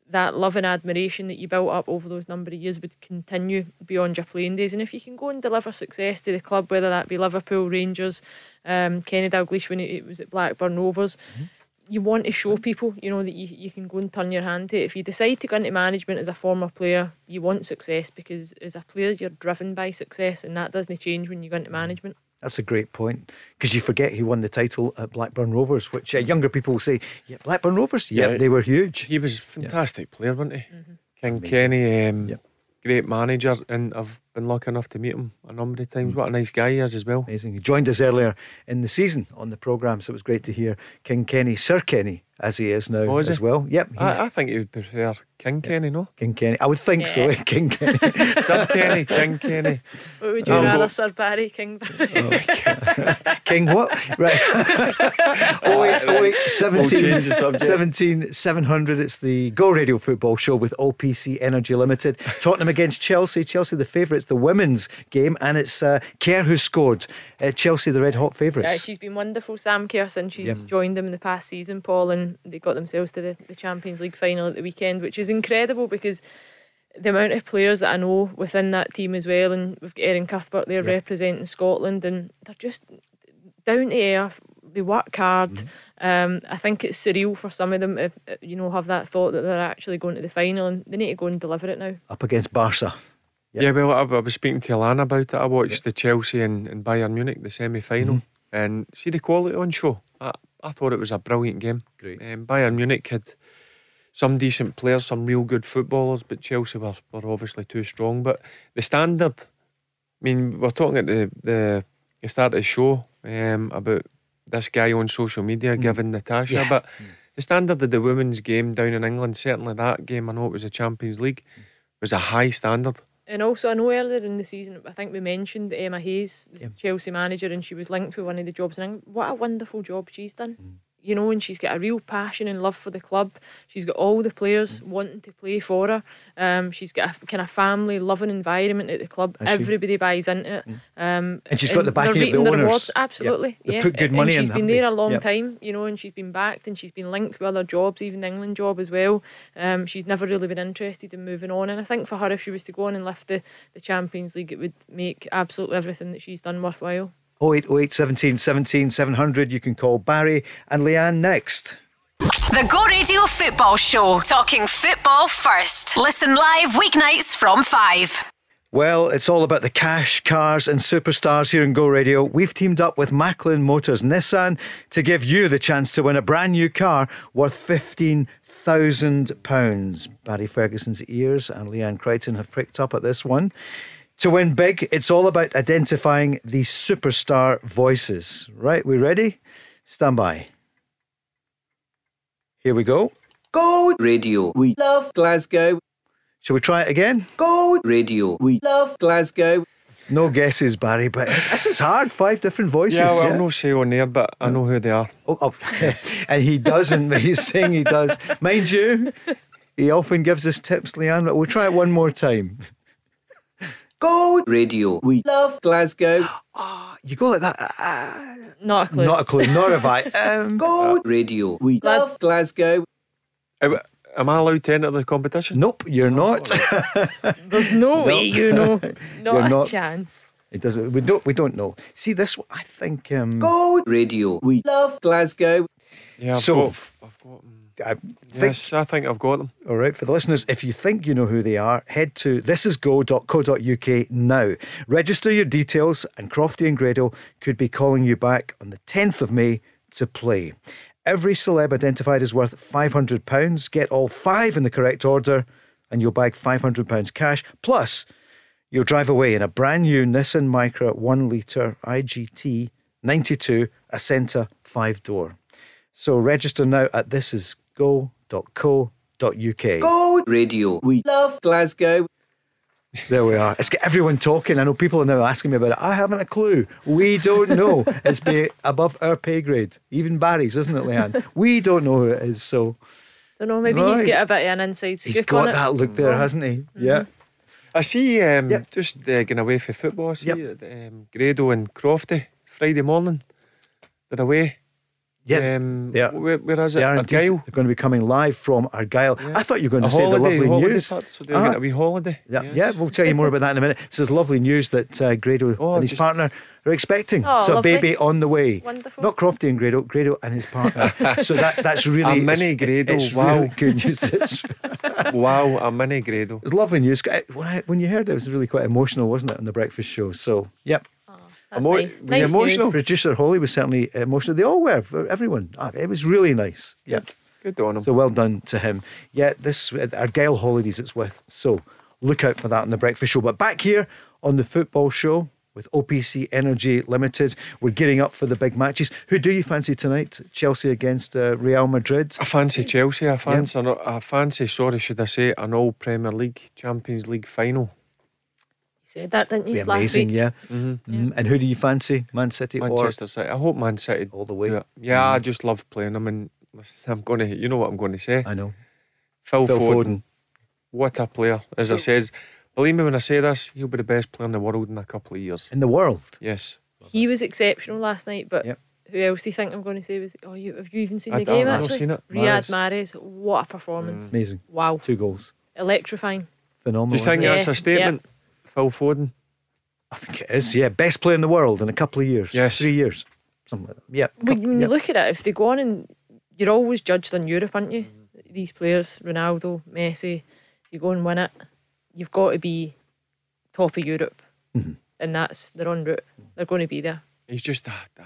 that love and admiration that you built up over those number of years would continue beyond your playing days. And if you can go and deliver success to the club, whether that be Liverpool, Rangers, um, Kenny Dalglish when it, was at Blackburn Rovers, mm-hmm. you want to show people, you know, that you, you can go and turn your hand to it. If you decide to go into management as a former player, you want success because as a player you're driven by success and that doesn't change when you go into mm-hmm. management. That's a great point because you forget he won the title at Blackburn Rovers, which uh, younger people will say, yeah, Blackburn Rovers, yeah, Yeah. they were huge. He was a fantastic player, wasn't he? Mm-hmm. King Kenny, um, great manager, and I've been lucky enough to meet him a number of times. What a nice guy he is as well. Amazing. He joined us earlier in the season on the programme, so it was great to hear King Kenny, Sir Kenny, as he is now Oh, is as he? well. Yep, I, I think he would prefer King Kenny, no? King Kenny. I would think so, Yeah. King Kenny. Sir Kenny, King Kenny. What would you I'll go- rather, Sir Barry, King Barry? King what? Right. 08, 08, 17, change the subject. 17, 700. It's the Go Radio Football Show with OPC Energy Limited. Tottenham against Chelsea. Chelsea, the favourites, the women's game, and it's uh, Kerr who scored. Uh, Chelsea, the red hot Yeah, favourites. she's been wonderful, Sam Kerr, since she's Yep. joined them in the past season, Paul, and they got themselves to the, the Champions League final at the weekend, which is incredible because the amount of players that I know within that team as well, and we've got Erin Cuthbert there representing Scotland, and they're just down to earth. They work hard. Mm-hmm. Um, I think it's surreal for some of them, if, you know, have that thought that they're actually going to the final, and they need to go and deliver it now. Up against Barca. Yeah, well, I, I was speaking to Alana about it. I watched the Chelsea and, and Bayern Munich, the semi final, Mm-hmm. and see the quality on show. I, I thought it was a brilliant game. Great. Um, Bayern Munich had some decent players, some real good footballers, but Chelsea were, were obviously too strong. But the standard, I mean, we're talking at the the, the start of the show um, about this guy on social media hmm. giving Natasha, Yeah. but hmm. the standard of the women's game down in England, certainly that game, I know it was a Champions League, hmm. was a high standard. And also, I know earlier in the season, I think we mentioned Emma Hayes, the Chelsea manager, and she was linked with one of the jobs. And what a wonderful job she's done. You know, and she's got a real passion and love for the club. She's got all the players wanting to play for her. Um, she's got a kind of family loving environment at the club. Has she? Everybody buys into it. Um, And she's got the backing of the owners. rewards. Absolutely. They've yeah. put good And- money in, And she's been there a long Yeah. time, you know, and she's been backed and she's been linked with other jobs, even the England job as well. Um, she's never really been interested in moving on. And I think for her, if she was to go on and lift the, the Champions League, it would make absolutely everything that she's done worthwhile. 0808 17 17 700. You can call Barry and Leanne next. The Go Radio Football Show, talking football first. Listen live weeknights from 5. Well, it's all about the cash, cars, and superstars here in Go Radio. We've teamed up with Macklin Motors Nissan to give you the chance to win a brand new car worth £15,000. Barry Ferguson's ears and Leanne Crichton have pricked up at this one. To win big, it's all about identifying the superstar voices. Right, we ready? Stand by. Here we go. Go Radio. We love Glasgow. Shall we try it again? Go Radio. We love Glasgow. No guesses, Barry, but it's- this is hard. Five different voices. yeah, well, yeah? I'll no say on there, but I know who they are. Oh, oh. and he doesn't, but he's saying he does. Mind you, he often gives us tips, Leanne, but we'll try it one more time. Go Radio. We love Glasgow. You go like that. ah, Not a clue. not a clue, nor have I. Um, Go Radio. We love Glasgow. Am am I allowed to enter the competition? nope, you're not. There's no way you know. Not You're a not. chance. it doesn't. We don't. We don't know. See this. one, I think. Um, Go Radio. We love Glasgow. Yeah, I've So- got, I've got them. I think Yes, I think I've got them. All right, for the listeners, if you think you know who they are, head to thisisgo.co.uk now. Register your details, and Crofty and Grado could be calling you back on the 10th of May to play. Every celeb identified is worth £500. Get all five in the correct order, and you'll bag £500 cash. Plus, you'll drive away in a brand new Nissan Micra 1 litre IGT 92 Acenta 5 door. So register now at thisisgo.co.uk. Go Radio. We love Glasgow. There we are. It's got everyone talking. I know people are now asking me about it. I haven't a clue. We don't know. it's be above our pay grade. Even Barry's, isn't it, Leanne? We don't know who it is. So Don't know. Maybe he's Right. got a bit of an inside scoop he's on got it. that look there, hasn't he? Yeah. I see, um, Yep. just uh, going away for football, I see Yep. that, um, Grado and Crofty, Friday morning, they're away. Yeah. Um, they are. where, where is it? They are indeed. Argyll? They're going to be coming live from Argyll. Yeah. I thought you were going A to say the holiday, lovely holiday news. part, so they're Ah. getting a wee holiday. Yeah, yes. yeah, we'll tell you more about that in a minute. So there's lovely news that uh, Grado Oh, and his just- partner are expecting. Oh, so a baby on the way. Wonderful. Not Crofty and Grado, Grado and his partner. so that that's really A mini it's- Grado, It's wow. really good news. It's, wow, a mini Grado. it's lovely news. Uh, When, I, when you heard it, it was really quite emotional, wasn't it, on the breakfast show? So, yep. That's Emo- nice. were you Nice emotional? news. Producer Holly was certainly emotional. They all were, everyone. Ah, It was really nice. Yeah. Good on him. So well done to him. Yeah, this Argyll holidays it's with. So look out for that on the breakfast show. But back here on the football show with OPC Energy Limited, we're gearing up for the big matches. Who do you fancy tonight? Chelsea against uh, Real Madrid. I fancy Chelsea. I fancy, an, I fancy, sorry, should I say, an all Premier League, Champions League final. You said that, didn't you? Be Last amazing, week. yeah. Mm, And who do you fancy? Man City Manchester City. I hope Man City all the way? do it. Yeah, I just love playing them. And I'm going to, you know what I'm going to say. I know. Phil, Phil Foden, Foden. What a player. As I says, believe me when I say this, he'll be the best player in the world in a couple of years. In the world. Yes. He was exceptional last night, but Yep. who else do you think I'm going to say was? Oh, you have you even seen I the game? I've not actually, seen it. Riyad Mahrez, what a performance! Mm. Amazing. Wow, Two goals. electrifying. Phenomenal. Do you think Yeah, that's a statement? Phil Foden? I think it is, yeah. Best player in the world in a couple of years. Yes. Three years. Something like that. Yeah. When, when yeah. you look at it, if they go on and you're always judged on Europe, aren't you? These players, Ronaldo, Messi, you go and win it. You've got to be top of Europe, Mm-hmm. and that's they're en route. They're going to be there. He's just a, a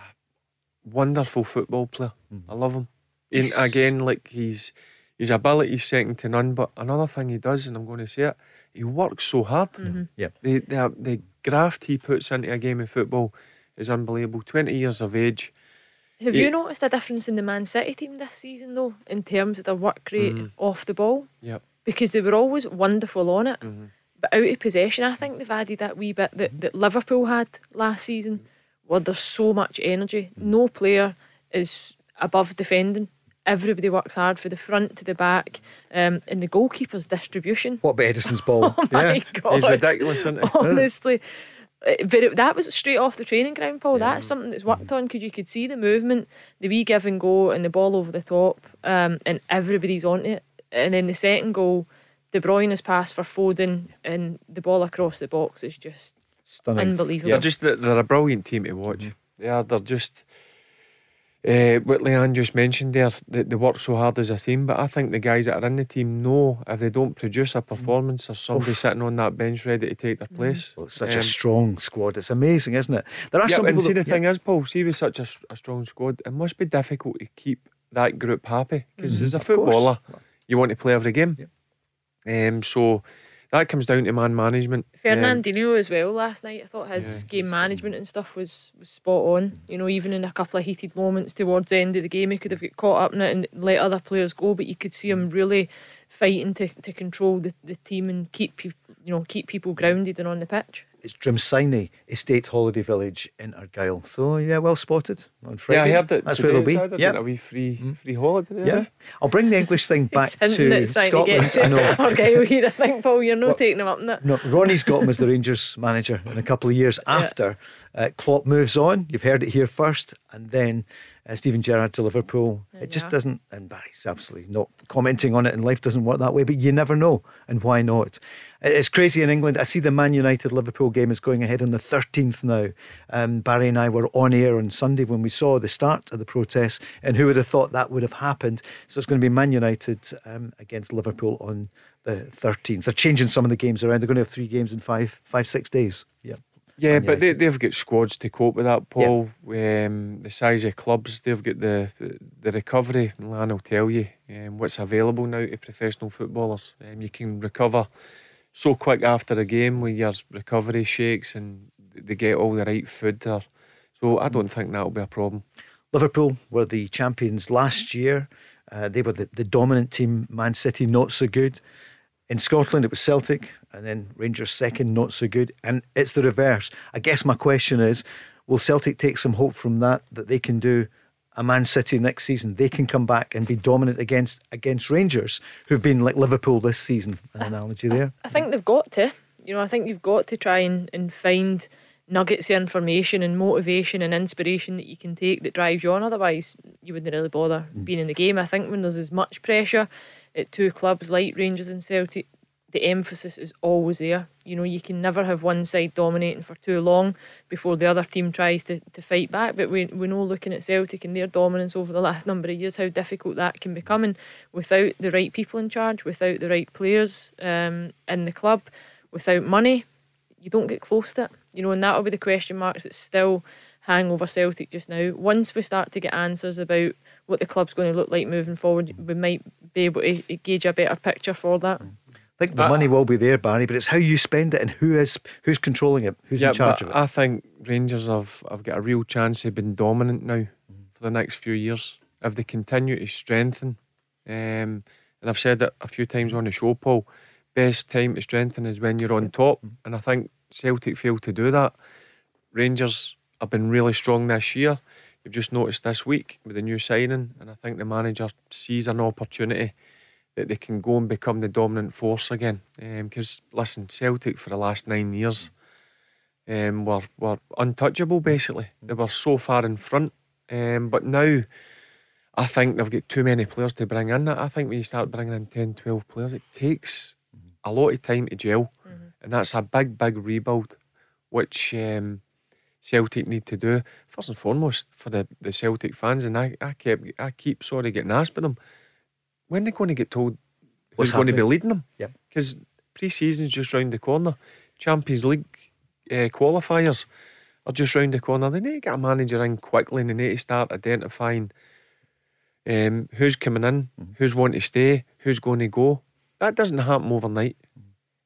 wonderful football player. Mm-hmm. I love him. And again, like he's his ability second to none. But another thing he does, and I'm going to say it, he works so hard. Mhm. Yeah. The, the the graft he puts into a game of football is unbelievable. Twenty years of age. Have He- you noticed a difference in the Man City team this season, though, in terms of their work rate Mhm. off the ball? Yep. Because they were always wonderful on it, Mhm. but out of possession, I think they've added that wee bit that, that Liverpool had last season, where there's so much energy. No player is above defending. Everybody works hard for the front to the back, um, and the goalkeeper's distribution. What about Ederson's ball? Oh my yeah. god! He's ridiculous, isn't he? Honestly. Uh, But it, that was straight off the training ground, Paul. That's something that's worked on because you could see the movement, the wee give and go, and the ball over the top, um, and everybody's on it. And then the second goal, De Bruyne has passed for Foden, and the ball across the box is just Stunning. unbelievable. They're just they're a brilliant team to watch. Mm-hmm. They. They're just. Uh, what Leanne just mentioned there, they, they work so hard as a team, but I think the guys that are in the team know if they don't produce a performance, there's somebody sitting on that bench ready to take their place. Well, it's such Um, a strong squad. It's amazing, isn't it? There are yeah, some and see that- the thing is, Paul. See with such a, a, strong squad, it must be difficult to keep that group happy because Mhm. as a footballer, you want to play every game. Um, so that comes down to man management. Um, Fernandinho as well last night. I thought his game management and stuff was, was spot on. You know, even in a couple of heated moments towards the end of the game, he could have got caught up in it and let other players go, but you could see him really fighting to, to control the, the team and keep peop- you know keep people grounded and on the pitch. It's Drimsynie Estate Holiday Village in Argyll. So yeah, well spotted on yeah, Friday. I heard that That's where they'll be. Yeah, a wee free free holiday. there, yeah. eh? I'll bring the English thing back He's to Scotland. to I know. get to Argyll here, I think, Paul. You're not taking them up in it. No, Ronnie's got him as the Rangers manager in a couple of years after uh, Klopp moves on. You've heard it here first, and then uh, Steven Gerrard to Liverpool. it just are. doesn't, and Barry's absolutely not commenting on it, and life doesn't work that way, but you never know, and why not? It- It's crazy in England. I see the Man United Liverpool game is going ahead on the 13th now. Um, Barry and I were on air on Sunday when we saw the start of the protests, and who would have thought that would have happened? So it's going to be Man United um, against Liverpool on the 13th. They're changing some of the games around. They're going to have three games in five, five, six days. Yeah. Yeah, Man but they, they've got squads to cope with that, Paul. Um, the size of clubs, they've got the the recovery. Will tell you um, what's available now to professional footballers. Um, you can recover so quick after a game with your recovery shakes and they get all the right food there. So I don't think that'll be a problem. Liverpool were the champions last year. Uh, they were the, the dominant team. Man City not so good. In Scotland, it was Celtic, and then Rangers second, not so good. And it's the reverse. I guess my question is, will Celtic take some hope from that that they can do a Man City next season? They can come back and be dominant against against Rangers, who've been like Liverpool this season. An analogy there. I think they've got to. You know, I think you've got to try and, and find nuggets of information and motivation and inspiration that you can take that drives you on. Otherwise, you wouldn't really bother mm. being in the game. I think when there's as much pressure at two clubs like Rangers and Celtic, the emphasis is always there. You know, you can never have one side dominating for too long before the other team tries to, to fight back. But we, we know looking at Celtic and their dominance over the last number of years how difficult that can become. And without the right people in charge, without the right players um, in the club, without money, you don't get close to it. You know, and that'll be the question marks that still hang over Celtic just now. Once we start to get answers about what the club's going to look like moving forward, we might be able to gauge a better picture for that. I think the Uh, money will be there, Barry, but it's how you spend it and who is who's controlling it, who's yeah, in charge of it. I think Rangers have, have got a real chance of being dominant now for the next few years if they continue to strengthen. Um, and I've said it a few times on the show, Paul. Best time to strengthen is when you're on top, and I think Celtic failed to do that. Rangers have been really strong this year. You've just noticed this week with the new signing, and I think the manager sees an opportunity that they can go and become the dominant force again. Because listen, Celtic for the last nine years um, were were untouchable. Basically, they were so far in front. Um, but now, I think they've got too many players to bring in. I think when you start bringing in 10, 12 players, it takes a lot of time to gel, and that's a big, big rebuild, which um, Celtic need to do first and foremost for the, the Celtic fans. And I, I kept I keep sorry getting asked by them when they going to get told What's who's going to be happening? leading them Yep. because pre-season's just round the corner. Champions League uh, qualifiers are just round the corner. They need to get a manager in quickly and they need to start identifying Um, who's coming in? Who's wanting to stay? Who's going to go? That doesn't happen overnight.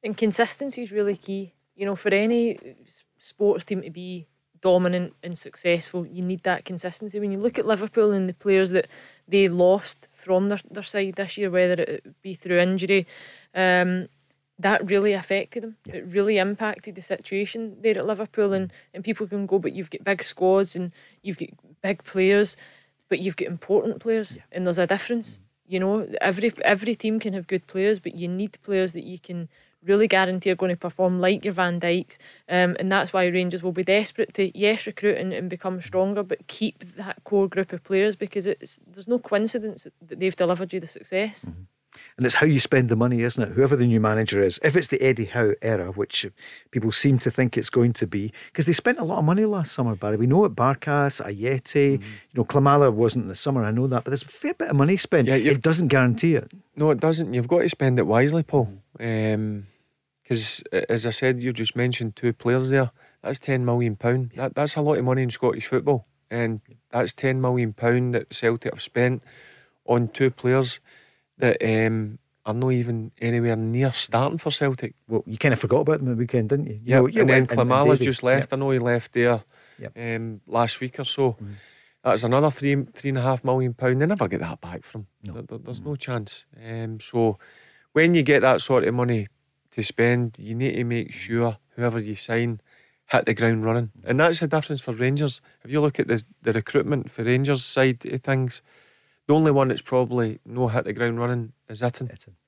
And consistency is really key. You know, for any s- sports team to be dominant and successful, you need that consistency. When you look at Liverpool and the players that they lost from their, their side this year, whether it be through injury, um, that really affected them. It really impacted the situation there at Liverpool. And, and people can go, but you've got big squads and you've got big players, but you've got important players, and there's a difference. You know, every every team can have good players, but you need players that you can really guarantee are going to perform like your Van Dijks. Um, and that's why Rangers will be desperate to, yes, recruit and, and become stronger, but keep that core group of players because it's there's no coincidence that they've delivered you the success. Mm-hmm. And it's how you spend the money, isn't it? Whoever the new manager is, if it's the Eddie Howe era, which people seem to think it's going to be, because they spent a lot of money last summer, Barry. We know it, Barkas, Ajeti, mm-hmm. you know, Klimala wasn't in the summer, I know that, but there's a fair bit of money spent. Yeah, it doesn't guarantee it. No, it doesn't. You've got to spend it wisely, Paul. Mm-hmm. Um, Because as I said, you just mentioned two players there. That's ten million pound. That that's a lot of money in Scottish football, and that's ten million pound that Celtic have spent on two players that um, are not even anywhere near starting for Celtic. Well, you kind of forgot about them the weekend, didn't you? Yeah, You and then went- and- and Klimala's just left. I know he left there Yep. um, last week or so. That's another three three and a half million pound. They never get that back from. There- there- there's no chance. Um, so when you get that sort of money to spend, you need to make sure whoever you sign hit the ground running, and that's the difference for Rangers. If you look at the the recruitment for Rangers side of things, the only one that's probably no hit the ground running is Itten. Yep.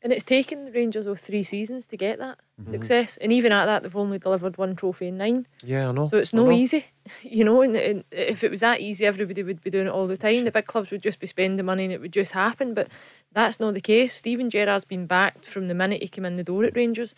And it's taken the Rangers over three seasons to get that Mm-hmm. success. And even at that, they've only delivered one trophy in nine. Yeah, I know. So it's no easy, you know. And, and if it was that easy, everybody would be doing it all the time. The big clubs would just be spending money and it would just happen. But that's not the case. Steven Gerrard's been backed from the minute he came in the door at Rangers,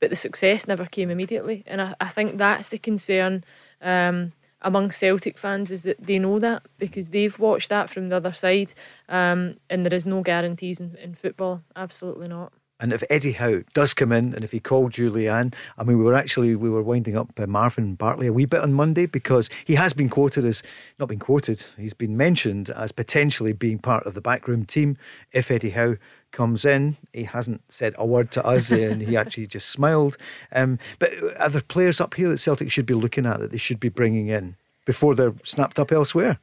but the success never came immediately. And I, I think that's the concern um, among Celtic fans is that they know that because they've watched that from the other side, um, and there is no guarantees in, in football. Absolutely not. And if Eddie Howe does come in, and if he called Julianne, I mean, we were actually we were winding up uh, Marvin Bartley a wee bit on Monday because he has been quoted as not been quoted. He's been mentioned as potentially being part of the backroom team if Eddie Howe comes in. He hasn't said a word to us, and he actually just smiled. Um, but are there players up here that Celtic should be looking at that they should be bringing in before they're snapped up elsewhere?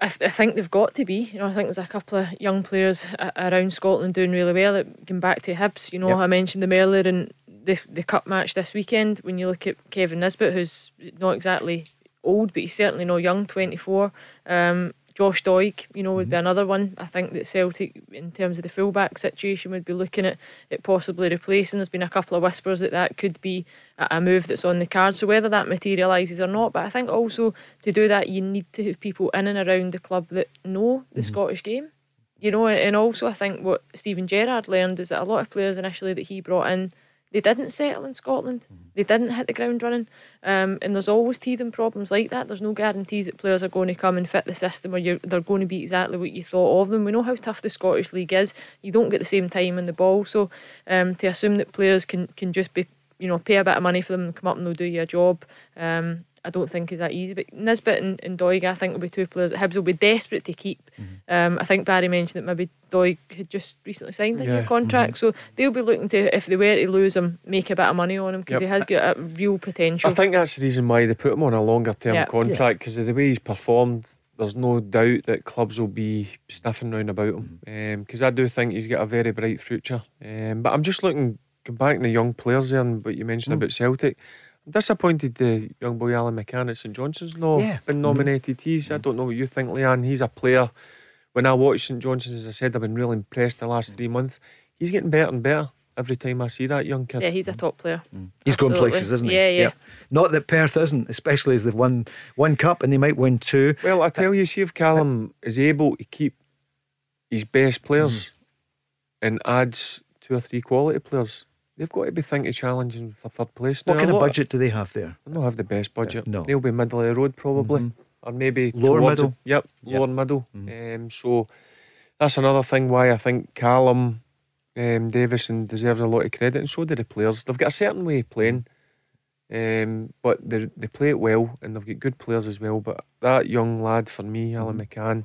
I, th- I think they've got to be. You know, I think there's a couple of young players a- around Scotland doing really well. That Going back to Hibs, you know, Yep. I mentioned them earlier in the the cup match this weekend. When you look at Kevin Nisbet, who's not exactly old, but he's certainly not young, 24. Um, Josh Doig, you know, would be mm-hmm. another one. I think that Celtic, in terms of the fullback situation, would be looking at it possibly replacing. There's been a couple of whispers that that could be a, a move that's on the card. So whether that materialises or not, but I think also to do that, you need to have people in and around the club that know the mm-hmm. Scottish game. You know, and also I think what Steven Gerrard learned is that a lot of players initially that he brought in, they didn't settle in Scotland. They didn't hit the ground running. Um, and there's always teething problems like that. There's no guarantees that players are going to come and fit the system or they're going to be exactly what you thought of them. We know how tough the Scottish League is. You don't get the same time in the ball. So um, to assume that players can, can just be, you know, pay a bit of money for them and come up and they'll do you a job, um, I don't think is that easy. But Nisbet and, and Doig, I think, will be two players that Hibs will be desperate to keep. Mm-hmm. Um, I think Barry mentioned that maybe Doig had just recently signed a new Yeah. contract, mm-hmm. so they'll be looking to, if they were to lose him, make a bit of money on him because Yep. he has got a real potential. I think that's the reason why they put him on a longer term Yeah. contract because of the way he's performed. There's no doubt that clubs will be sniffing round about him mm-hmm. um, because I do think he's got a very bright future. Um, but I'm just looking, going back to the young players there and what you mentioned mm. about Celtic. I'm disappointed the young boy Alan McCann at St Johnstone's not Yeah. been mm-hmm. nominated. He's I mm-hmm. don't know what you think, Leanne. He's a player. When I watch St Johnstone's, as I said, I've been really impressed the last mm. three months. He's getting better and better every time I see that young kid. yeah, he's a top player. Mm. He's going places, isn't he? Yeah, yeah. Not that Perth isn't, especially as they've won one cup and they might win two. Well, I uh, tell you, see if Callum is able to keep his best players Mm-hmm. and adds two or three quality players, they've got to be thinking challenging for third place. What Now, kind of budget do they have there? They don't have the best budget. no. They'll be middle of the road probably, or maybe Lower middle? it. Yep, lower middle. Um, so that's another thing why I think Callum um, Davidson deserves a lot of credit, and so do the players. They've got a certain way of playing. Um, but they they play it well, and they've got good players as well. But that young lad for me, Alan McCann,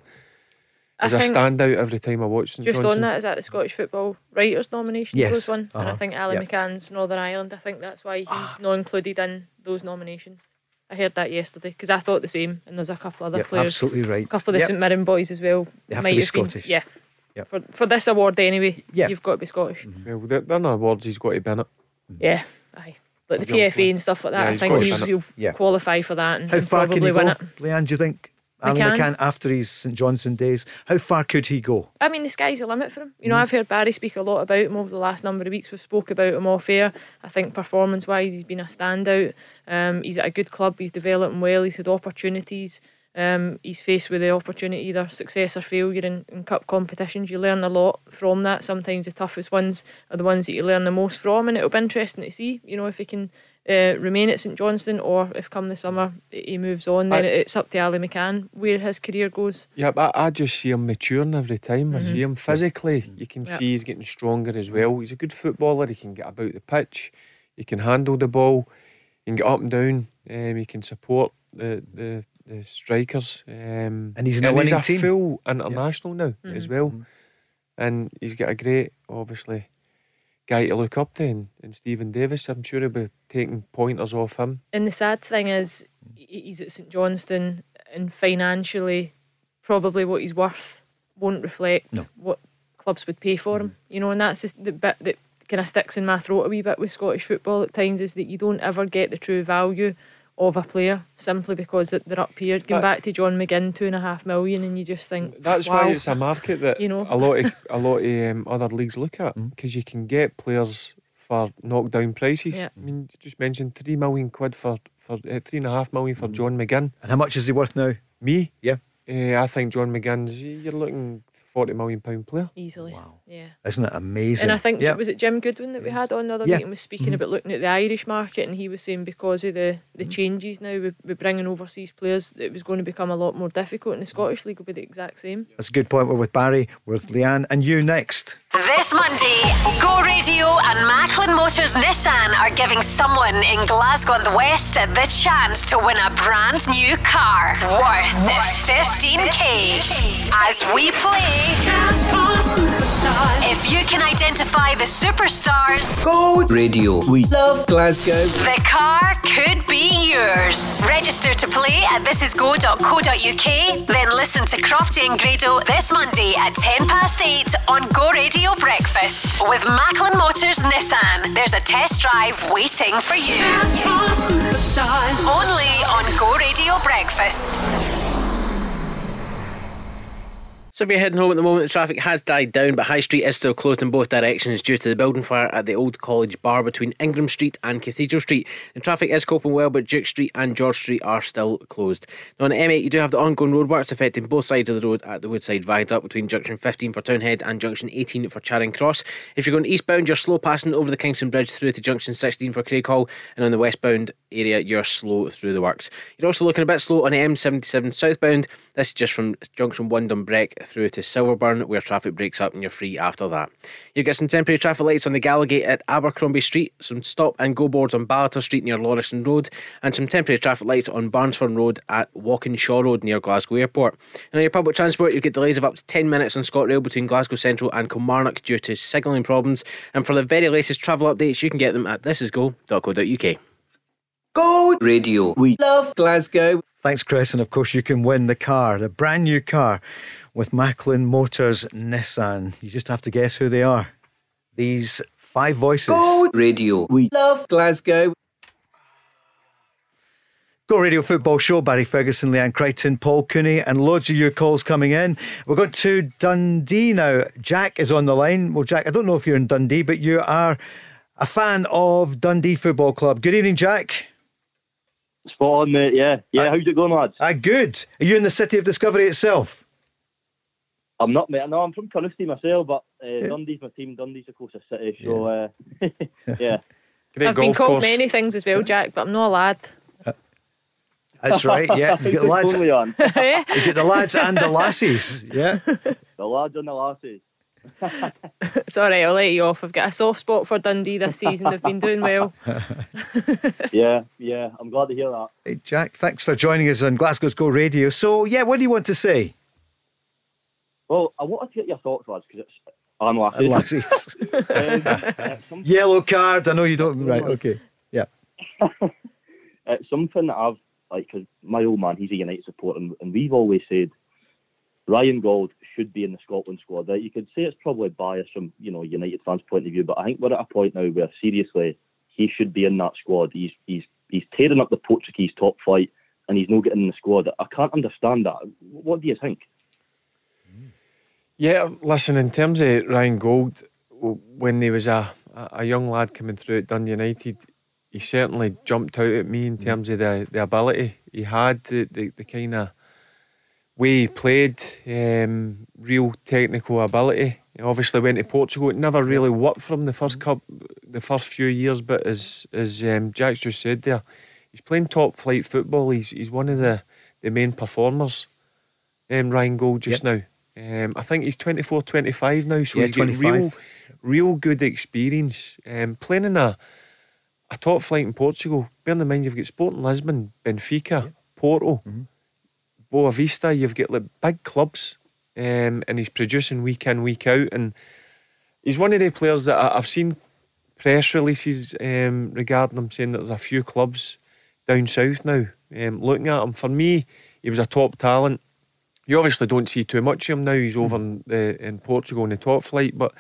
I as a think standout every time I watch St Just Johnstone. on that, is that the Scottish Football Writers nominations Yes. was one? And I Uh-huh. think Ali Yep. McCann's Northern Ireland. I think that's why he's ah. not included in those nominations. I heard that yesterday because I thought the same, and there's a couple other Yep, players. absolutely right. A couple of the Yep. St Mirren boys as well. They have might to be been- Scottish. Yeah. Yep. For for this award anyway, Yep. you've got to be Scottish. Mm-hmm. Well, they're, they're not awards he's got to be in it. Mm-hmm. Yeah, aye. Like the Young PFA and stuff like that. Yeah, I think got to you, win it. you'll Yeah. qualify for that and, How and far can probably he win go, it. Leanne? Do you think? Ali McCann? McCann after his St Johnstone days, how far could he go? I mean, the sky's the limit for him. You Mm. know, I've heard Barry speak a lot about him over the last number of weeks. We've spoke about him off air. I think performance wise, he's been a standout. Um, he's at a good club. He's developing well. He's had opportunities. Um, he's faced with the opportunity either success or failure in, in cup competitions. You learn a lot from that. Sometimes the toughest ones are the ones that you learn the most from, and it'll be interesting to see. You know, if he can uh, remain at St Johnstone or if come the summer he moves on, then I- it's up to Ali McCann where his career goes. Yeah, but I just see him maturing every time. I see him physically. You can Yep. see he's getting stronger as well. He's a good footballer. He can get about the pitch. He can handle the ball. He can get up and down. Um, he can support the the, the strikers. Um, And he's in a he's winning a team. full international now as Mhm. well. And he's got a great, obviously, guy to look up to and, in Stephen Davis. I'm sure he'll be taking pointers off him. And the sad thing is, he's at St Johnstone, and financially, probably what he's worth won't reflect No. what clubs would pay for him. Mm. You know, and that's just the bit that kind of sticks in my throat a wee bit with Scottish football at times is that you don't ever get the true value of a player simply because they're up here. Going back to John McGinn, two and a half million, and you just think That's wow. why it's a market that You know. a lot of a lot of um, other leagues look at because you can get players for knockdown prices. Yeah. I mean, you just mentioned three million quid for for uh, three and a half million for John McGinn. And how much is he worth now? Me, Yeah. uh, I think John McGinn's you're looking forty million pound player. easily. Wow. Yeah. Isn't it amazing? And I think Yep. was it Jim Goodwin that we had on the other Yeah. week and was speaking Mhm. about looking at the Irish market, and he was saying because of the, the changes now with, with bringing overseas players, it was going to become a lot more difficult, and the Scottish league will be the exact same. That's a good point. We're with Barry, we're with Leanne, and you next. This Monday, Go Radio and Macklin Motors Nissan are giving someone in Glasgow and the West the chance to win a brand new car worth 15k. As we play, if you can identify the superstars, Go Radio. We love Glasgow. the car could be yours. Register to play at thisisgo.co.uk, then listen to Crofty and Grado this Monday at 10 past 8 on Go Radio Breakfast. With Macklin Motors Nissan, there's a test drive waiting for you. Only on Go Radio Breakfast. So if you're heading home at the moment, the traffic has died down, but High Street is still closed in both directions due to the building fire at the Old College Bar between Ingram Street and Cathedral Street. The traffic is coping well, but Duke Street and George Street are still closed. Now on M8, you do have the ongoing roadworks affecting both sides of the road at the Woodside Viaduct between Junction 15 for Townhead and Junction 18 for Charing Cross. If you're going eastbound, you're slow passing over the Kingston Bridge through to Junction 16 for Craighall, and on the westbound area, you're slow through the works. You're also looking a bit slow on the M77 southbound. This is just from Junction 1 Dumbreck through to Silverburn, where traffic breaks up and you're free after that. You get some temporary traffic lights on the Gallowgate at Abercrombie Street, some stop and go boards on Ballater Street near Lauriston Road, and some temporary traffic lights on Barnsford Road at Walkinshaw Road near Glasgow Airport. And on your public transport, you get delays of up to 10 minutes on ScotRail between Glasgow Central and Kilmarnock due to signalling problems. And for the very latest travel updates, you can get them at thisisgo.co.uk. Go Radio. We love Glasgow. Thanks, Chris. And of course, you can win the car, the brand new car with Macklin Motors Nissan. You just have to guess who they are. These five voices. Go Radio. We love Glasgow. Go Radio Football Show, Barry Ferguson, Leanne Crichton, Paul Cooney, and loads of your calls coming in. We're going to Dundee now. Jack is on the line. Well, Jack, I don't know if you're in Dundee, but you are a fan of Dundee Football Club. Good evening, Jack. Spot on, mate. Yeah, yeah. How's it going, lads? Ah, good. Are you in the city of Discovery itself? I'm not, mate. No, I'm from Carnoustie myself, but uh, Dundee's my team. Dundee's the closest city, so uh, yeah. I've been called many things as well, Jack, but I'm not a lad. That's right. Yeah, you get the lads. Totally on. Yeah. You get the lads and the lassies. Yeah. the lads and the lasses. It's all right, I'll let you off. I've got a soft spot for Dundee this season. They've been doing well. Yeah, yeah. I'm glad to hear that. Hey, Jack, thanks for joining us on Glasgow's Go Radio. So, yeah, what do you want to say? Well, I wanted to get your thoughts, lads, because it's I'm And laughing. Lassie's. Um, uh, Yellow card. I know you don't. Right. Okay. Yeah. it's something that I've like because my old man he's a United supporter and, and we've always said Ryan Gauld should be in the Scotland squad. Right? You could say it's probably biased from you know United fans' point of view, but I think we're at a point now where seriously he should be in that squad. He's he's he's tearing up the Portuguese top flight and he's not getting in the squad. I can't understand that. What do you think? Yeah, listen, in terms of Ryan Gauld, when he was a, a a young lad coming through at Dundee United, he certainly jumped out at me in terms of the, the ability he had, the, the, the kind of way he played, um, real technical ability. He obviously went to Portugal. It never really worked for him the first cup, the first few years. But as as um, Jack's just said there, he's playing top flight football. He's he's one of the, the main performers. Um, Ryan Gauld just now. Um, I think he's 24, 25 now, so Yeah, he's got 25. real, real good experience. Um, playing in a a top flight in Portugal. Bear in mind you've got Sporting Lisbon, Benfica, Porto, Boavista. You've got like big clubs, um, and he's producing week in, week out. And he's one of the players that I, I've seen press releases um, regarding him saying that there's a few clubs down south now um, looking at him. For me, he was a top talent. You obviously don't see too much of him now. He's over in, the, in Portugal in the top flight, but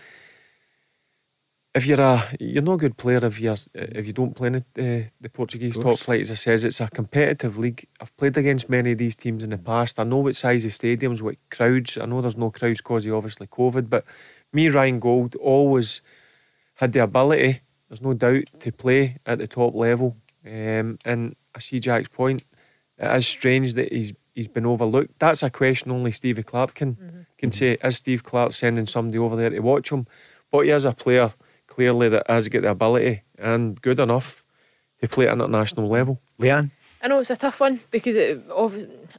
if you're a you're not a good player if you're if you don't play in the, uh, the Portuguese top flight. As I says, it's a competitive league. I've played against many of these teams in the past. I know what size of stadiums, what crowds. I know there's no crowds because of obviously COVID, but me Ryan Gauld always had the ability. There's no doubt to play at the top level. Um, and I see Jack's point. It is strange that he's he's been overlooked. That's a question only Stevie Clarke can can say. Is Steve Clarke sending somebody over there to watch him? But he is a player clearly that has got the ability and good enough to play at international level. Leanne? I know it's a tough one because it,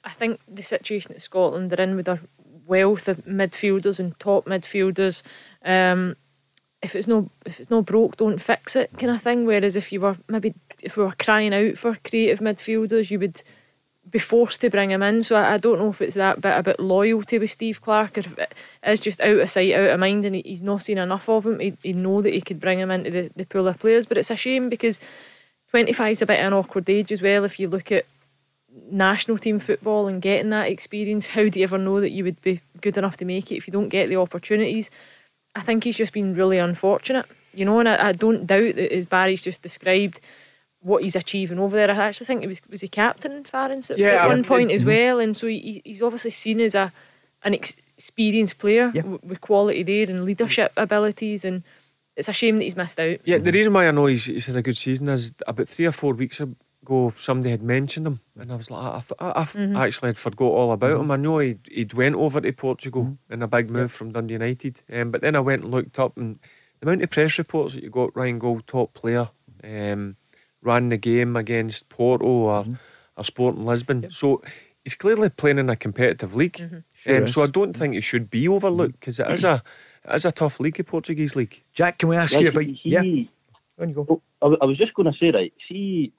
I think the situation that Scotland are in with their wealth of midfielders and top midfielders, um, if it's no if it's no broke, don't fix it kind of thing. Whereas if you were maybe if we were crying out for creative midfielders, you would be forced to bring him in. So I, I don't know if it's that bit about loyalty with Steve Clarke or if it is just out of sight, out of mind, and he, he's not seen enough of him. He'd, he'd know that he could bring him into the, the pool of players. But it's a shame because 25 is a bit of an awkward age as well. If you look at national team football and getting that experience, how do you ever know that you would be good enough to make it if you don't get the opportunities? I think he's just been really unfortunate, you know, and I, I don't doubt that as Barry's just described what he's achieving over there. I actually think he was was he captain in Farense at, Yeah, at one point as mhm. well, and so he, he's obviously seen as a an experienced player w- with quality there and leadership abilities, and it's a shame that he's missed out. Yeah, the reason why I know he's, he's had a good season is about three or four weeks ago somebody had mentioned him, and I was like, I, I, I Mhm. actually had forgot all about him. I know he'd, he'd went over to Portugal in a big move from Dundee United, um, but then I went and looked up, and the amount of press reports that you got Ryan Gauld, top player, um, ran the game against Porto or, or Sporting Lisbon. So he's clearly playing in a competitive league. Sure um, so I don't think it should be overlooked because it is a it is a tough league, the Portuguese league. Jack, can we ask Yeah, you about he- yeah? On you go. I, w- I was just going to say, right, see,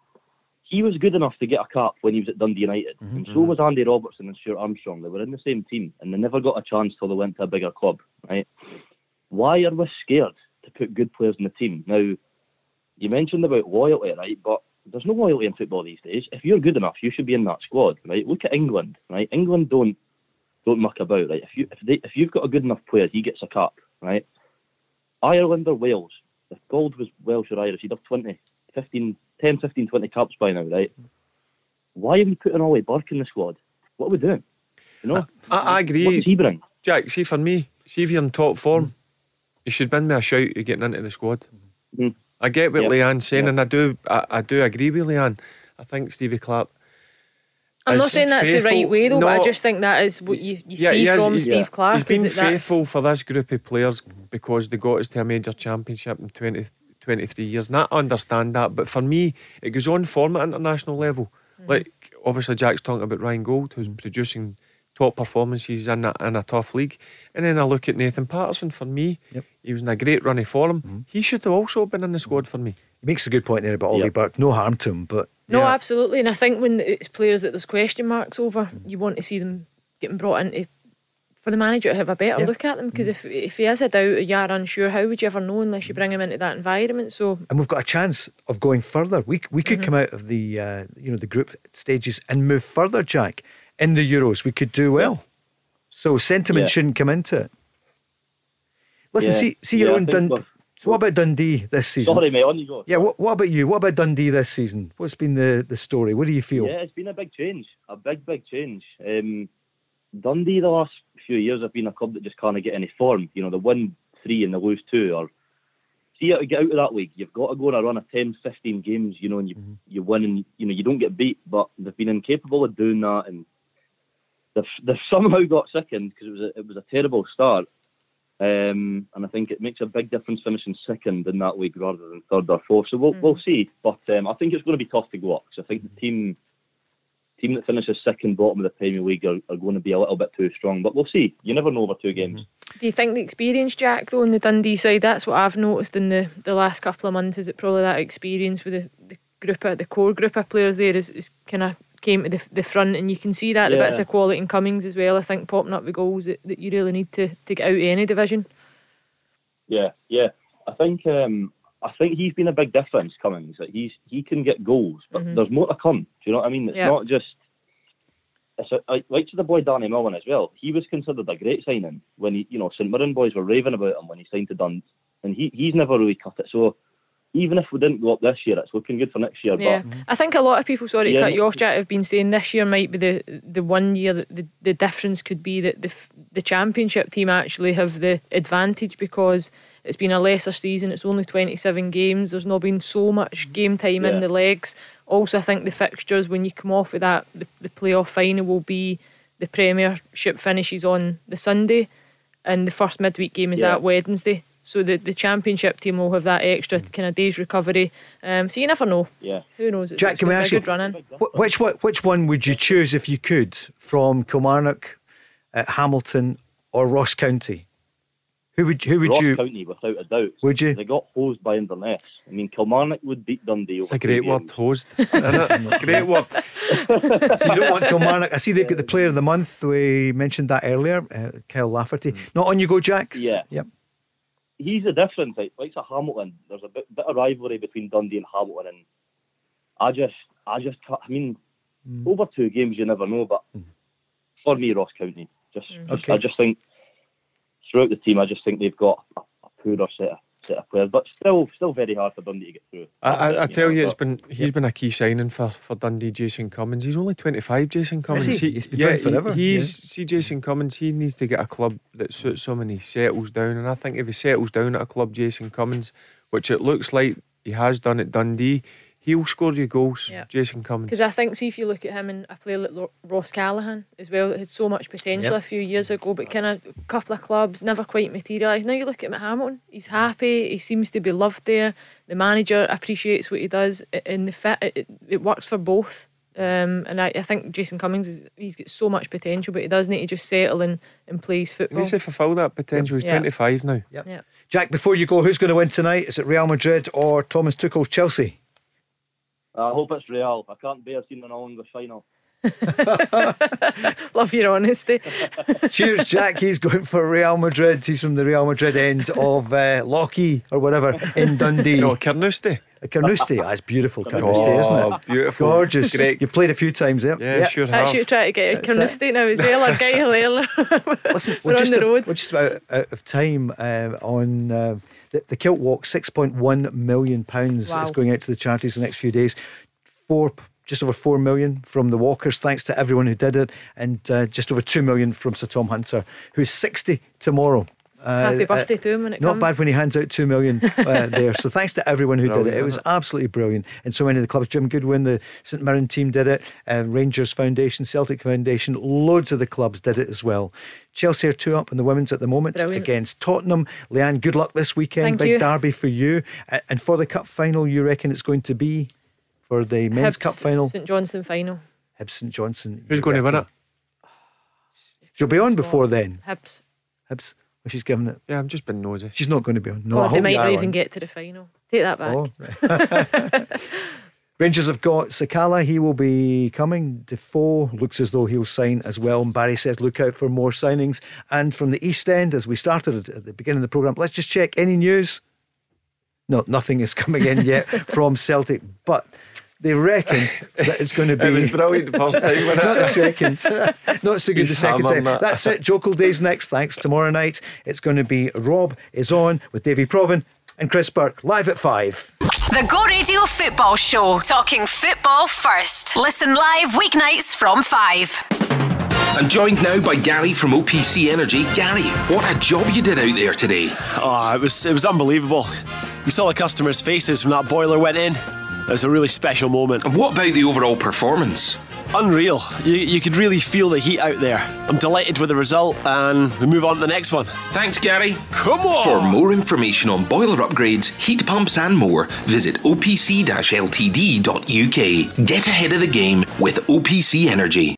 he was good enough to get a cap when he was at Dundee United, Mm-hmm. and so was Andy Robertson and Stuart Armstrong. They were in the same team, and they never got a chance till they went to a bigger club, right? Why are we scared to put good players in the team? Now, you mentioned about loyalty, right? But there's no loyalty in football these days. If you're good enough, you should be in that squad, right? Look at England, right? England don't don't muck about, right? If you if they if you've got a good enough player, he gets a cap, right? Ireland or Wales. If Gauld was Welsh or Irish, he'd have 20, 15, 10, 15, 20 caps by now, right? Why are we putting Ollie Burke in the squad? What are we doing? You know, I, I agree. What does he bring? Jack, see for me, see if you're in top form, you should win me a shout at getting into the squad. Mhm. I get what Yep. Leanne's saying, Yep. and I do, I, I do agree with Leanne. I think Stevie Clarke. I'm not saying that's the right way though, but I just think that is what you, you Yeah, see is- from Steve Clarke. He's been faithful for this group of players because they got us to a major championship in 20, 23 years. And I understand that, but for me, it goes on form at international level. Mm. Like, obviously, Jack's talking about Ryan Gauld, who's producing top performances in a, in a tough league. And then I look at Nathan Patterson. For me, he was in a great run of form. Mm-hmm. He should have also been in the squad for me. He makes a good point there about Ollie Burke. No harm to him, but No, yeah. absolutely. And I think when it's players that there's question marks over, you want to see them getting brought in to for the manager to have a better Yeah. look at them because if if he has a doubt, or you are unsure, how would you ever know unless you bring him into that environment? So and we've got a chance of going further. We we could Mhm. come out of the uh, you know the group stages and move further, Jack, in the Euros. We could do well. So sentiment Yeah. shouldn't come into it. Listen, Yeah. see see your Yeah, own Dundee. So what about Dundee this season? Sorry, mate, on you go. Yeah, what, what about you? What about Dundee this season? What's been the, the story? What do you feel? Yeah, it's been a big change, a big, big change. Um, Dundee the last few years have been a club that just can't get any form. You know, they win three and they lose two, or see how to get out of that league. You've got to go on a run of 10, 15 games, you know, and you you win and you know you don't get beat. But they've been incapable of doing that, and they've they've somehow got second because it was a, it was a terrible start. Um, and I think it makes a big difference finishing second in that league rather than third or fourth. So we'll we'll see. But um, I think it's going to be tough to go up. 'cause I think the team team that finishes second bottom of the Premier League are, are going to be a little bit too strong. But we'll see. You never know over two games. do you think the experience, Jack, though, on the Dundee side, that's what I've noticed in the, the last couple of months, is it probably that experience with the, the group of the core group of players there is, is kind of came to the, the front and you can see that the Yeah. bits of quality in Cummings as well I think popping up the goals that, that you really need to, to get out of any division Yeah, yeah. I think um, I think he's been a big difference. Cummings that he's he can get goals, but Mhm. there's more to come. Do you know what I mean? It's Yeah. not just. It's a, like, like to the boy Danny Mullen as well. He was considered a great signing when he, you know, St Mirren boys were raving about him when he signed to Dundee, and he he's never really cut it. So even if we didn't go up this year, it's looking good for next year. Yeah, But I think a lot of people, sorry to Yeah, cut you off, Jack, have been saying this year might be the the one year that the, the difference could be that the the championship team actually have the advantage because it's been a lesser season. It's only twenty seven games. There's not been so much mm-hmm. game time in the legs. Also, I think the fixtures when you come off of that, the, the playoff final will be the Premiership finishes on the Sunday, and the first midweek game is Yeah. that Wednesday. So the, the championship team will have that extra kind of day's recovery. Um, so you never know. yeah, Who knows? It's, Jack, it's can we ask you- good run in. Wh- Which one, which one would you choose if you could from Kilmarnock, uh, Hamilton, or Ross County? Who would who would Ross you County without a doubt. would you? They got hosed by Inverness. I mean, Kilmarnock would beat Dundee. It's over a great two word, games. hosed. great word. So you don't want Kilmarnock. I see they've got the player of the month. We mentioned that earlier, uh, Kyle Lafferty. Not on you go, Jack. Yeah. Yep. He's the difference. Like, like a Hamilton, there's a bit, bit of rivalry between Dundee and Hamilton, and I just, I just, I mean, mm. over two games you never know, but mm. for me, Ross County, just, mm. just Okay. I just think throughout the team, I just think they've got a, a poorer set of, set of players, but still, still very hard for Dundee to get through. I, I, I tell know, you, it's but- been he's been a key signing for, for Dundee. Jason Cummings. He's only twenty five. Jason Cummings. he? He's been playing forever, he- He's see Jason Cummings. He needs to get a club that suits him and he settles down. And I think if he settles down at a club, Jason Cummings, which it looks like he has done at Dundee, he'll score you goals. Yeah. Jason Cummings. Because I think, see, if you look at him and a player like Ro- Ross Callachan as well, that had so much potential Yep. a few years ago, but kind of a couple of clubs never quite materialised. Now you look at him Hamilton, he's happy, he seems to be loved there. The manager appreciates what he does, and the fit it, it, it works for both. Um, and I, I think Jason Cummings is he's got so much potential, but he does need to just settle and, and play his He football. needs to fulfil that potential. He's Yeah. twenty five now. Yep. Yeah. Jack, before you go, who's going to win tonight? Is it Real Madrid or Thomas Tuchel Chelsea? I hope it's Real. I can't bear seeing an All English final. Love your honesty. Cheers, Jack. He's going for Real Madrid. He's from the Real Madrid end of uh, Lochee or whatever in Dundee. No, Carnoustie. Carnoustie, that's beautiful, Carnoustie, isn't Oh, it? beautiful. Gorgeous. Great. You played a few times there. Yeah, sure have. Actually, trying to get a That's Carnoustie now as well, or Guy Hilaire. Listen, We're we're, on just the a- road. we're just about out of time uh, on uh, the, the Kiltwalk. Six point one million pounds Wow. is going out to the charities the next few days. Four, just over four million from the Walkers. Thanks to everyone who did it, and uh, just over two million from Sir Tom Hunter, who's sixty tomorrow. Uh, Happy uh, birthday to him when it not comes. bad when he hands out two million uh, there. So thanks to everyone who did it. It was absolutely brilliant. And so many of the clubs, Jim Goodwin, the St Mirren team did it, uh, Rangers Foundation, Celtic Foundation, loads of the clubs did it as well. Chelsea are two up in the women's at the moment Brilliant. against Tottenham. Leanne, good luck this weekend. Thank Big you. derby for you. A- And for the cup final, you reckon it's going to be for the men's Hibs, cup final? St Johnstone final. Hibs St Johnstone. Who's you going to win it? reckon? She'll be on before then. Hibs. Hibs. Well, she's given it. Yeah, I've just been nosy. She's not going to be on. No, God, I they might not even on. get to the final. Take that back. Oh, right. Rangers have got Sakala. He will be coming. Defoe looks as though he'll sign as well. And Barry says, look out for more signings. And from the East End, as we started at the beginning of the programme, let's just check any news. No, nothing is coming in yet from Celtic, but they reckon that it's going to be. it was brilliant the first time, wasn't the second. Not so good He's the second time. that. That's it. Jokel Days next. Thanks. Tomorrow night, it's going to be Rob is on with Davy Provan and Chris Burke live at five. The Go Radio Football Show, talking football first. Listen live weeknights from 5. I'm joined now by Gary from OPC Energy. Gary, what a job you did out there today. Oh, it was it was unbelievable. You saw the customers' faces when that boiler went in. It was a really special moment. And what about the overall performance? Unreal. You, you could really feel the heat out there. I'm delighted with the result, and we move on to the next one. Thanks, Gary. Come on! For more information on boiler upgrades, heat pumps, and more, visit opc ltd.uk. Get ahead of the game with OPC Energy.